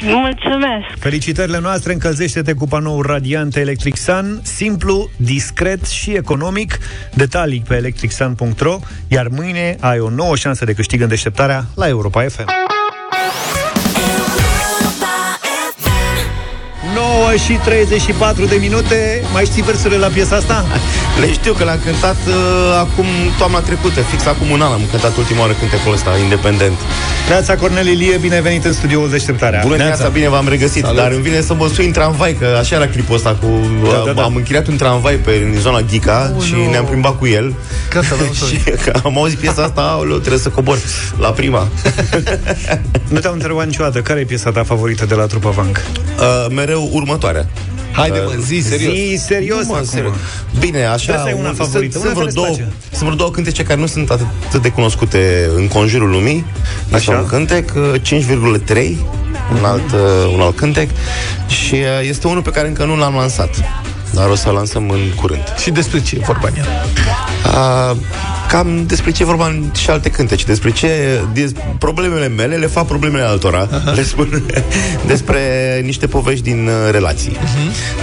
Mulțumesc. Felicitările noastre, încălzește-te cu panoul radiant Electric Sun, simplu, discret și economic. Detalii pe electricsun.ro, iar mâine ai o nouă șansă de câștig în deșteptarea la Europa FM. 9 și 34 de minute Mai știi versurile la piesa asta? Le știu că l-am cântat uh, acum toamna trecută, fix acum un an am cântat ultima oară cântecul ăsta, independent. Neața Cornel Ilie, bine ai venit în studioul Deșteptarea Bună dimineața, bine v-am regăsit, Salut. dar îmi vine să mă sui în tramvai, că așa era clipul ăsta cu... Da, da, da. Am închiriat un tramvai pe în zona Ghica Oh, și nu. ne-am plimbat cu el. Gata, l-am și că am auzit piesa asta, aoleu, trebuie să cobor la prima. Nu te-am întrebat niciodată Care e piesa ta favorită de la trupa Vanc? Uh, mereu următoarea. Haide, mă, zi, serios. Zi serios Nu, mă, acum. serios. Bine, așa... Asta e una un- favorită, Sunt, una sunt, vreo care două, îți place. sunt vreo două cântece care nu sunt atât de cunoscute în conjurul lumii. Așa. Așa. un cântec, uh, 5,3, un alt, uh, un alt cântec. Și uh, este unul pe care încă nu l-am lansat. Dar o să-l lansăm în curând. Și despre ce e vorba în ea? Uh, cam despre ce e vorba în și alte cântece, despre ce des, problemele mele le fac problemele altora, le spun despre niște povești din uh, relații,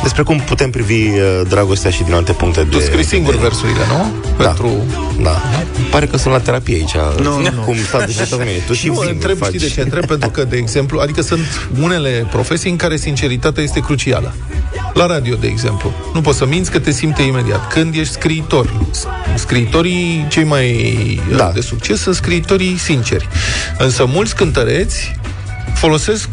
despre cum putem privi uh, dragostea și din alte puncte Tu de... scrii singur versurile, nu? Da. Pentru... Da. Pare că sunt la terapie aici. Nu, nu, nu. Cum s-a deșteptat mine. Tu și nu, singur întreb, faci. știi de ce? Întreb pentru că, de exemplu, adică sunt unele profesii în care sinceritatea este crucială. La radio, de exemplu. Nu poți să minți că te simte imediat. Când ești scriitor, s- scriitorii cei mai Da. da. de succes sunt scriitorii sinceri. Însă mulți cântăreți folosesc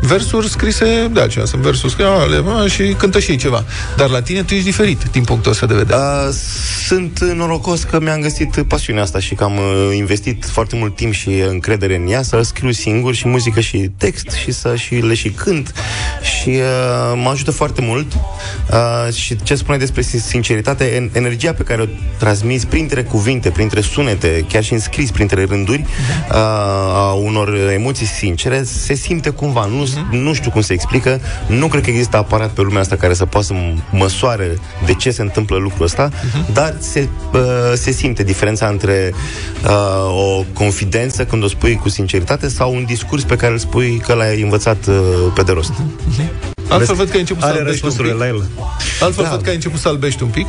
versuri scrise de aceea, sunt versuri scrise ale, mă, și cântă și ei ceva. Dar la tine tu ești diferit din punctul ăsta de vedere. Uh, sunt norocos că mi-am găsit pasiunea asta și că am uh, investit foarte mult timp și încredere în ea, să scriu singur și muzică și text și să și le și cânt și uh, mă ajută foarte mult uh, și ce spune despre sin- sinceritate, en- energia pe care o transmiți printre cuvinte, printre sunete, chiar și înscris printre rânduri uh, a unor emoții sincere, se simte cumva, nu, nu știu cum se explică, nu cred că există aparat pe lumea asta care să poată să m- măsoare de ce se întâmplă lucrul ăsta, dar se, uh, se simte diferența între uh, o confidență când o spui cu sinceritate sau un discurs pe care îl spui că l-ai învățat uh, pe de rost. Altfel văd că ai început să Are albești un răspunsurile pic. la el. Altfel văd că ai început să albești un pic.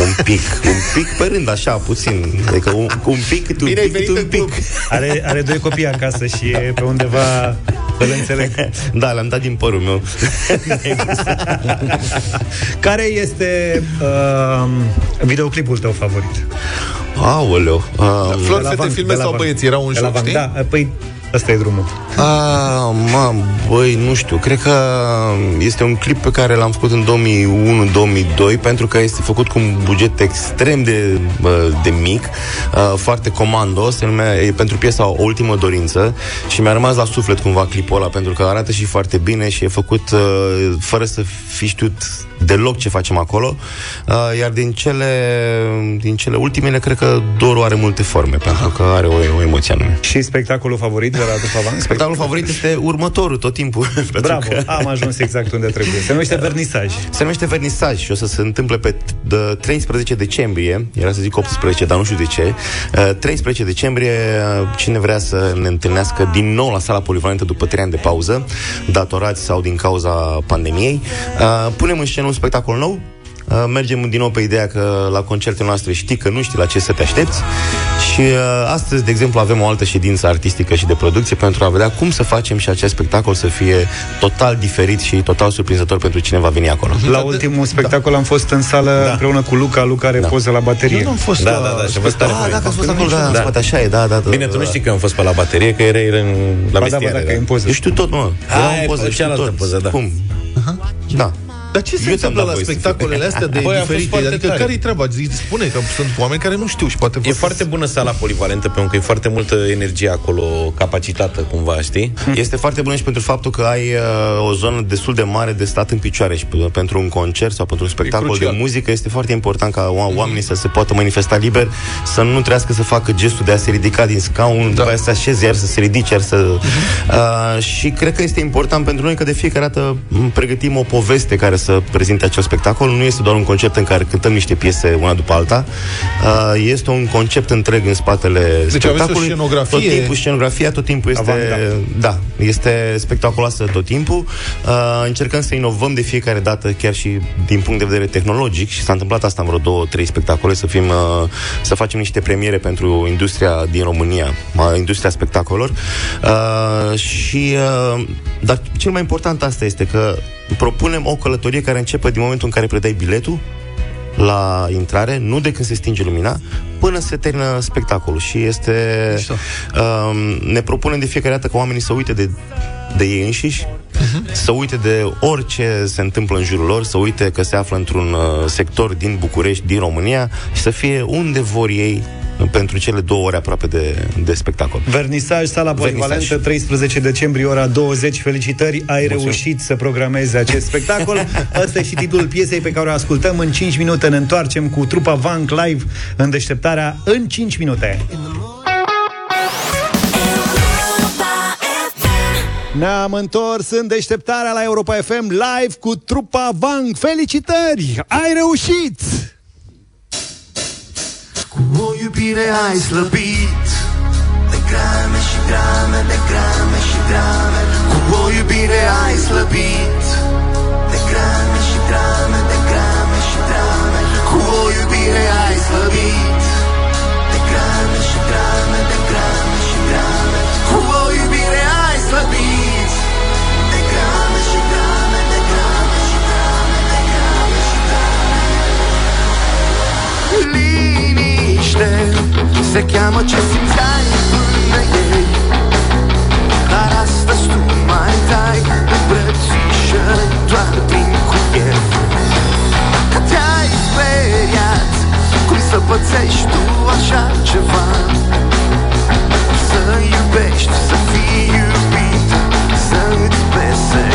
Un pic, un pic pe rând, așa, puțin. Adică un, un pic, cât un Bine ai pic, cât venit un în pic. club. Are, are doi copii acasă și e pe undeva îl înțeleg. Da, l-am dat din părul meu. Care este uh, videoclipul tău favorit? Aoleu. Uh, Flori, De la fete, Vang, filme de la sau Vang. băieți? Era un De la joc, Vang, știi? Da, păi ăsta e drumul. A, mă, băi, nu știu, cred că este un clip pe care l-am făcut în 2001-2002 pentru că este făcut cu un buget extrem de, bă, de mic, uh, foarte comando, se numea, e pentru piesa O Ultimă Dorință și mi-a rămas la suflet cumva clipul ăla pentru că arată și foarte bine și e făcut uh, fără să fi știut deloc ce facem acolo, uh, iar din cele, din cele ultimele cred că Doru are multe forme pentru că are o, o emoție anume. Și spectacolul favorit de la Radu Favan? Spectacolul favorit este următorul tot timpul. pentru Bravo, că- am ajuns exact unde trebuie. Se numește vernisaj. Se numește vernisaj și o să se întâmple pe t- de 13 decembrie, era să zic 18, dar nu știu de ce. Uh, 13 decembrie, uh, cine vrea să ne întâlnească din nou la sala polivalentă după 3 ani de pauză, datorați sau din cauza pandemiei, uh, punem în scenă un spectacol nou, Uh, mergem din nou pe ideea că la concertele noastre știi că nu știi la ce să te aștepți și uh, astăzi, de exemplu, avem o altă ședință artistică și de producție pentru a vedea cum să facem și acest spectacol să fie total diferit și total surprinzător pentru cine va veni acolo. La ultimul spectacol am fost în sală Da. împreună cu Luca. Luca are poză la baterie. Eu nu am fost Da, la da, da, și a fost tare spectacol. fain. Ah, dacă a fost Nu acolo, știu. da, în spate, așa e, da, da, da. Bine, tu nu știi că am fost pe la baterie, că era el în, la Ba da, ba vestiare. da, că e în poză. Eu știu tot, mă. Ah, Era e în poză, pe știu cealaltă tot. poză, da. Cum? Da. Dar ce se Eu ți-am întâmplă dat la voie să spectacolele astea de Băi, a fost diferite? foarte Adică tare. care-i treaba? Zi- Spune că sunt oameni care nu știu și poate E foarte bună sala polivalentă, pentru că e foarte multă energie acolo, capacitată, cumva, știi? Este foarte bună și pentru faptul că ai uh, o zonă destul de mare de stat în picioare și p- pentru un concert sau pentru un spectacol de crucial. muzică este foarte important ca o- oamenii să se poată manifesta liber, să nu trească să facă gestul de a se ridica din scaun, da. după aia să se așeze, iar să se ridice, iar să... Uh, și cred că este important pentru noi că de fiecare dată m, pregătim o poveste care să prezinte acel spectacol. Nu este doar un concert în care cântăm niște piese una după alta. Uh, este un concept întreg în spatele Deci aveți o spectacolului. scenografie. Tot timpul scenografia tot timpul este Avantgard. da, este spectaculoasă tot timpul. Uh, încercăm să inovăm de fiecare dată, chiar și din punct de vedere tehnologic și s-a întâmplat asta în vreo două, trei spectacole, să fim, uh, să facem niște premiere pentru industria din România, uh, industria spectacolelor. Uh, și, uh, dar cel mai important asta este că propunem o călătorie care începe din momentul în care predai biletul la intrare, nu de când se stinge lumina, până se termină spectacolul. Și este... Um, ne propunem de fiecare dată ca oamenii să uite de, de ei înșiși, să uite de orice se întâmplă în jurul lor, să uite că se află într-un uh, sector din București, din România și să fie unde vor ei pentru cele două ore aproape de, de spectacol. Vernisaj, sala polivalentă, Vernisaj. 13 decembrie, ora 20. Felicitări, ai reușit să programezi acest spectacol. Ăsta e și titlul piesei pe care o ascultăm. În 5 minute ne întoarcem cu trupa Vank live în deșteptarea în 5 minute. Ne-am întors în deșteptarea la Europa FM live cu trupa Vang. Felicitări! Ai reușit! Cu o iubire ai slăbit. De grame și grame, de grame și grame. Cu o iubire ai slăbit. De grame și grame, de grame și grame. Cu o iubire ai slăbit Se cheamă ce simțeai până ei. Dar astăzi tu mai dai îmbrățișări doar prin cuier Că te-ai speriat Cum să pățești tu așa ceva? Să iubești, să fii iubit Să îți pese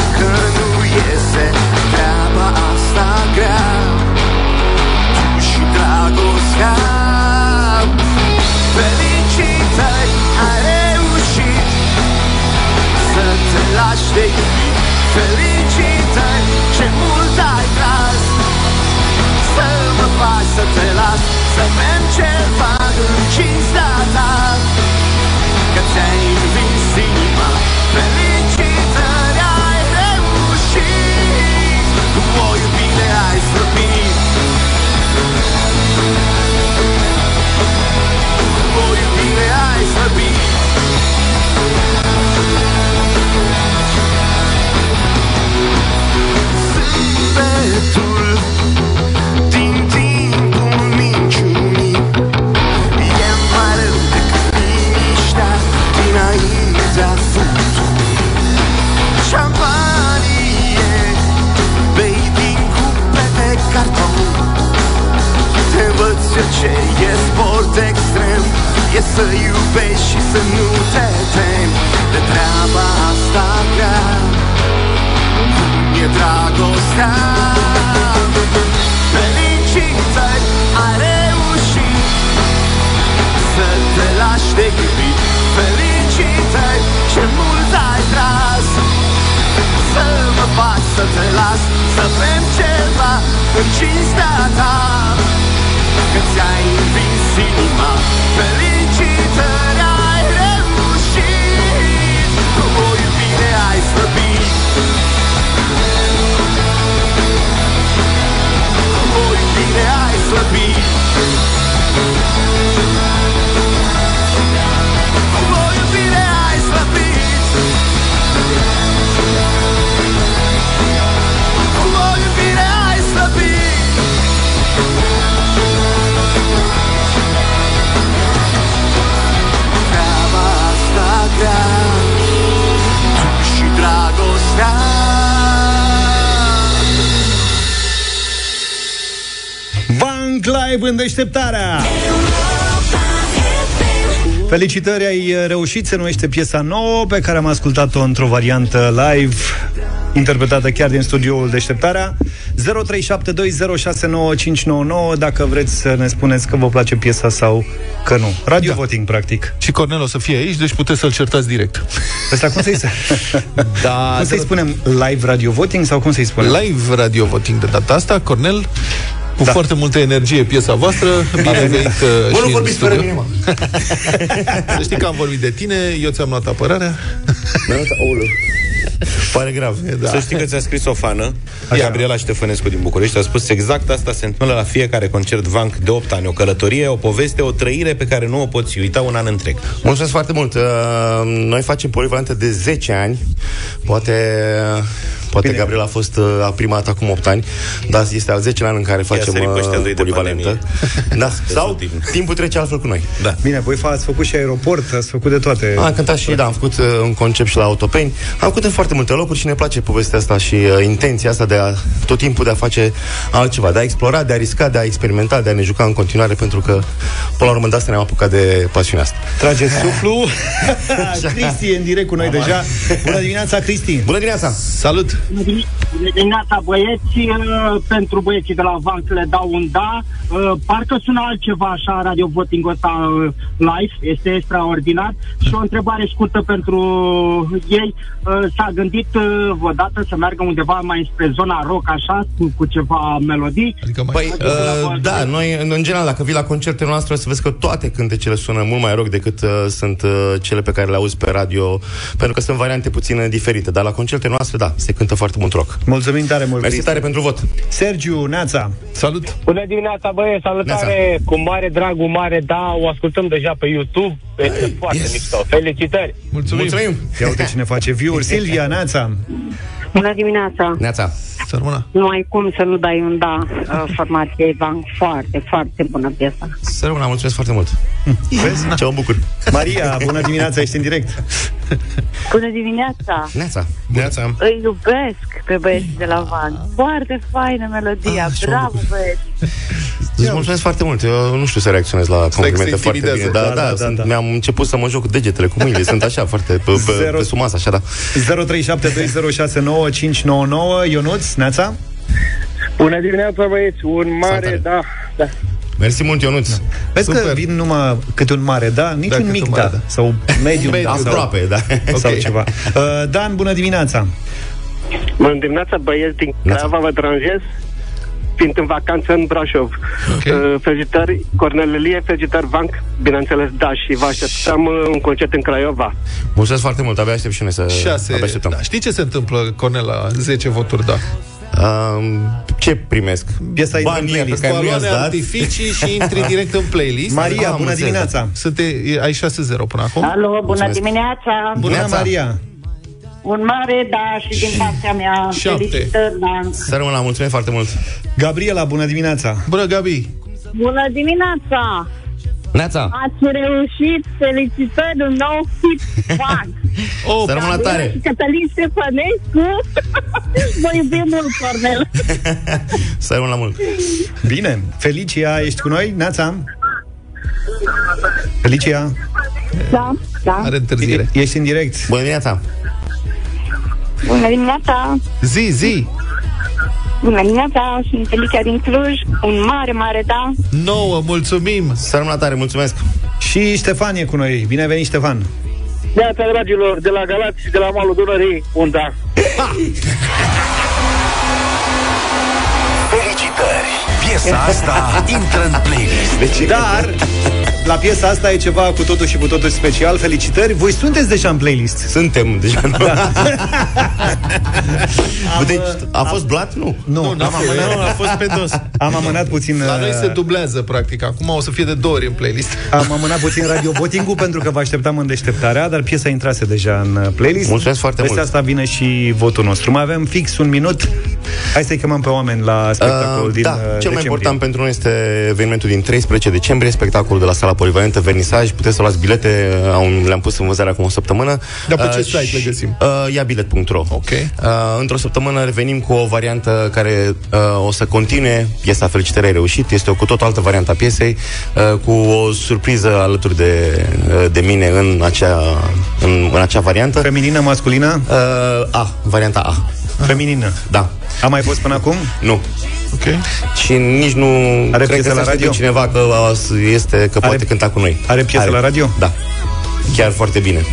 Live în deșteptarea! Felicitări, ai reușit, se numește piesa nouă pe care am ascultat-o într-o variantă live interpretată chiar din studioul Deșteptarea 0372069599 dacă vreți să ne spuneți că vă place piesa sau că nu. Radio da. voting, practic. Și Cornel o să fie aici, deci puteți să-l certați direct. Asta cum să-i, da, cum să-i spunem? Live radio voting sau cum să-i spunem? Live radio voting de data asta, Cornel cu da. foarte multă energie piesa voastră Bine venit uh, Bă, și nu în vorbiți studio. fără mine, mă. Să știi că am vorbit de tine Eu ți-am luat apărarea Mi-a luat, aoleu. Pare grav. Da. Da. Să știi că ți-a scris o fană, Gabriela Ștefănescu din București, a spus exact asta se întâmplă la fiecare concert Vanc de 8 ani. O călătorie, o poveste, o trăire pe care nu o poți uita un an întreg. Mulțumesc foarte mult. Uh, Noi facem polivalentă de 10 ani. Poate, poate Bine. Gabriela a fost uh, a prima dată acum 8 ani, dar este al 10 an în care facem sărim pe ăștia uh, doi de polivalentă. Da. Sau timpul trece altfel cu noi. Da. Bine, voi fa- ați făcut și aeroport, ați făcut de toate. Am cântat și, da, am făcut uh, un concept și la Autopeni. Am făcut în foarte multe locuri și ne place povestea asta și uh, intenția asta de a, tot timpul de a face altceva, de a explora, de a risca, de a experimenta, de a ne juca în continuare, pentru că, până la urmă, de asta ne-am apucat de pasiunea asta. Trage suflu. Cristi e în direct cu noi deja. Bună dimineața, Cristi. Bună dimineața. Salut. Bună dimineața, băieți. Uh, Pentru băieții de la Vanc le dau un da. Uh, Parcă sună altceva așa radio voting ăsta uh, live. Este extraordinar. Și o întrebare scurtă pentru ei. Uh, S-a gândit uh, vreodată să meargă undeva mai spre zona rock, așa, cu, cu ceva melodii? Adică Păi, uh, da, noi, în, în general, dacă vii la concertele noastre, o să vezi că toate cântecele sună mult mai rock decât uh, sunt uh, cele pe care le auzi pe radio, pentru că sunt variante puțin uh, diferite. Dar la concertele noastre, da, se cântă foarte mult rock. Mulțumim tare mult, Mersi Cristi. tare pentru vot. Sergiu, Neața. Salut. Bună dimineața, băieți, salutare! Cu mare drag, cu mare da, o ascultăm deja pe YouTube. Este foarte yes. mișto. Felicitări! Mulțumim. Mulțumim. Ia uite cine face view-uri. Silvia, Neața. Bună dimineața! Neața. Sărmâna. Nu ai cum să nu dai un da uh, formației Van. Foarte, foarte bună piesa. Să rămână, mulțumesc foarte mult. Vezi? Ce mă bucur. Maria, bună dimineața, ești în direct. Bună dimineața! Neața. Neața. Îi iubesc pe băieții de la Van. Foarte faină melodia. Ah, ce mă Bravo, bucur. băieți! Îți mulțumesc foarte mult. Eu nu știu să reacționez la complimente se foarte bine. intimidează. Da, Da, da, da, sunt, da. mi-am început să mă joc cu degetele, cu mâinile. Sunt așa, foarte pe, pe, Zero. pe sumas, așa, da. 0372069599 Ionuț, Neața. Bună dimineața, băieți! Un mare Salutare. da, da. Mersi mult, Ionuț. Vezi că Super. vin numai câte un mare da, nici Da, un câte mic un mare da, da. sau medium da, sau, Aproape, da. sau Ok. ceva. Uh, Dan, bună dimineața. Bună dimineața, băieți din Craiova, vă deranjez. Fiind în vacanță în Brașov. Ok. Uh, felicitări, Cornel Elie, felicitări, Vanc. Bineînțeles, da, și vă așteptăm uh, un concert în Craiova. Mulțumesc foarte mult, abia aștept și noi să... Șase. Abia așteptăm. Da. Știi ce se întâmplă, Cornel, la 10 voturi, da? Um, ce primesc? Piesa e în Banii ăia pe playlist. care mi-i Baloane dat. artificii și intri direct în playlist. Maria, am bună înțeles, dimineața. Sunt, e- ai 6-0 până acum. Alo, bună Mulțumesc. dimineața! Bună, Neața. Maria. Un mare da și din partea mea. Șapte. Felicitări, Dan. Să rămână, mulțumim foarte mult. Gabriela, bună dimineața. Bună, Gabi. Bună dimineața! Neața! Ați reușit, felicitări, un nou hit fac. Oh, să rămân la tare! Și Cătălin Stefănescu, vă iubim mult, Cornel. Să rămân la mult! Bine, Felicia, ești cu noi? Neața? Felicia? Da, da. Are întârziere. E- Ești în direct. Bună dimineața! Bună dimineața! Zi, zi! Bună dimineața, sunt Felicia din Cluj, un mare, mare da. Nouă, mulțumim! Să rămân la tare, mulțumesc! Și Ștefan e cu noi. Bine ai venit, Ștefan. Neața, dragilor, de la Galați și de la malul Dunării, un da. Felicitări! Piesa asta intră în playlist. Deci, dar, la piesa asta e ceva cu totul și cu totul special. Felicitări! Voi sunteți deja în playlist. Suntem deja. Nu? Da. Am, deci, a fost blat? Nu. Nu, Nu, am n-a fost. amânat, Nu, a fost pe dos. am amânat puțin... La noi uh, se dublează, practic. Acum o să fie de două ori în playlist. Am amânat puțin radio voting pentru că vă așteptam în deșteptarea, dar piesa intrase deja în uh, playlist. Mulțumesc foarte Peste mult. asta vine și votul nostru. Mai avem fix un minut. Hai să-i chemăm pe oameni la spectacolul Uh, din da, uh, cel mai decembrie. important pentru noi este evenimentul din 13 decembrie, spectacolul de la sala polivalentă Vernisaj. Puteți să luați bilete, au- le-am pus în vânzare acum o săptămână. Dar pe ce Uh, site și- le găsim? Uh, iabilet.ro Ok. Uh, într-o săptămână revenim cu o variantă care uh, o să continue. Piesa Felicitări ai reușit. Este o cu tot altă variantă a piesei, uh, cu o surpriză alături de, uh, de mine în acea, în, în acea variantă. Feminină, masculină? Uh, A, varianta A. Feminină. Da. A mai fost până acum? Nu. Ok. Și nici nu Are cred piesă că la se radio? așteaptă cineva că uh, este că poate cânta cu noi. Are piesă la radio? Da. Chiar foarte bine.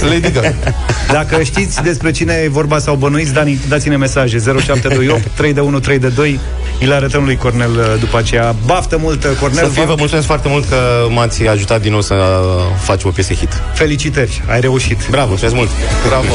Lady Gaga. Dacă știți despre cine e vorba sau bănuiți, da- dați-ne mesaje 0728 3 de 1 3 de 2 îi le arătăm lui Cornel uh, după aceea. Baftă multă, Cornel. Să fie, vă mulțumesc foarte mult că m-ați ajutat din nou să uh, facem o piesă hit. Felicitări, ai reușit. Bravo, mulțumesc mult. Bravo.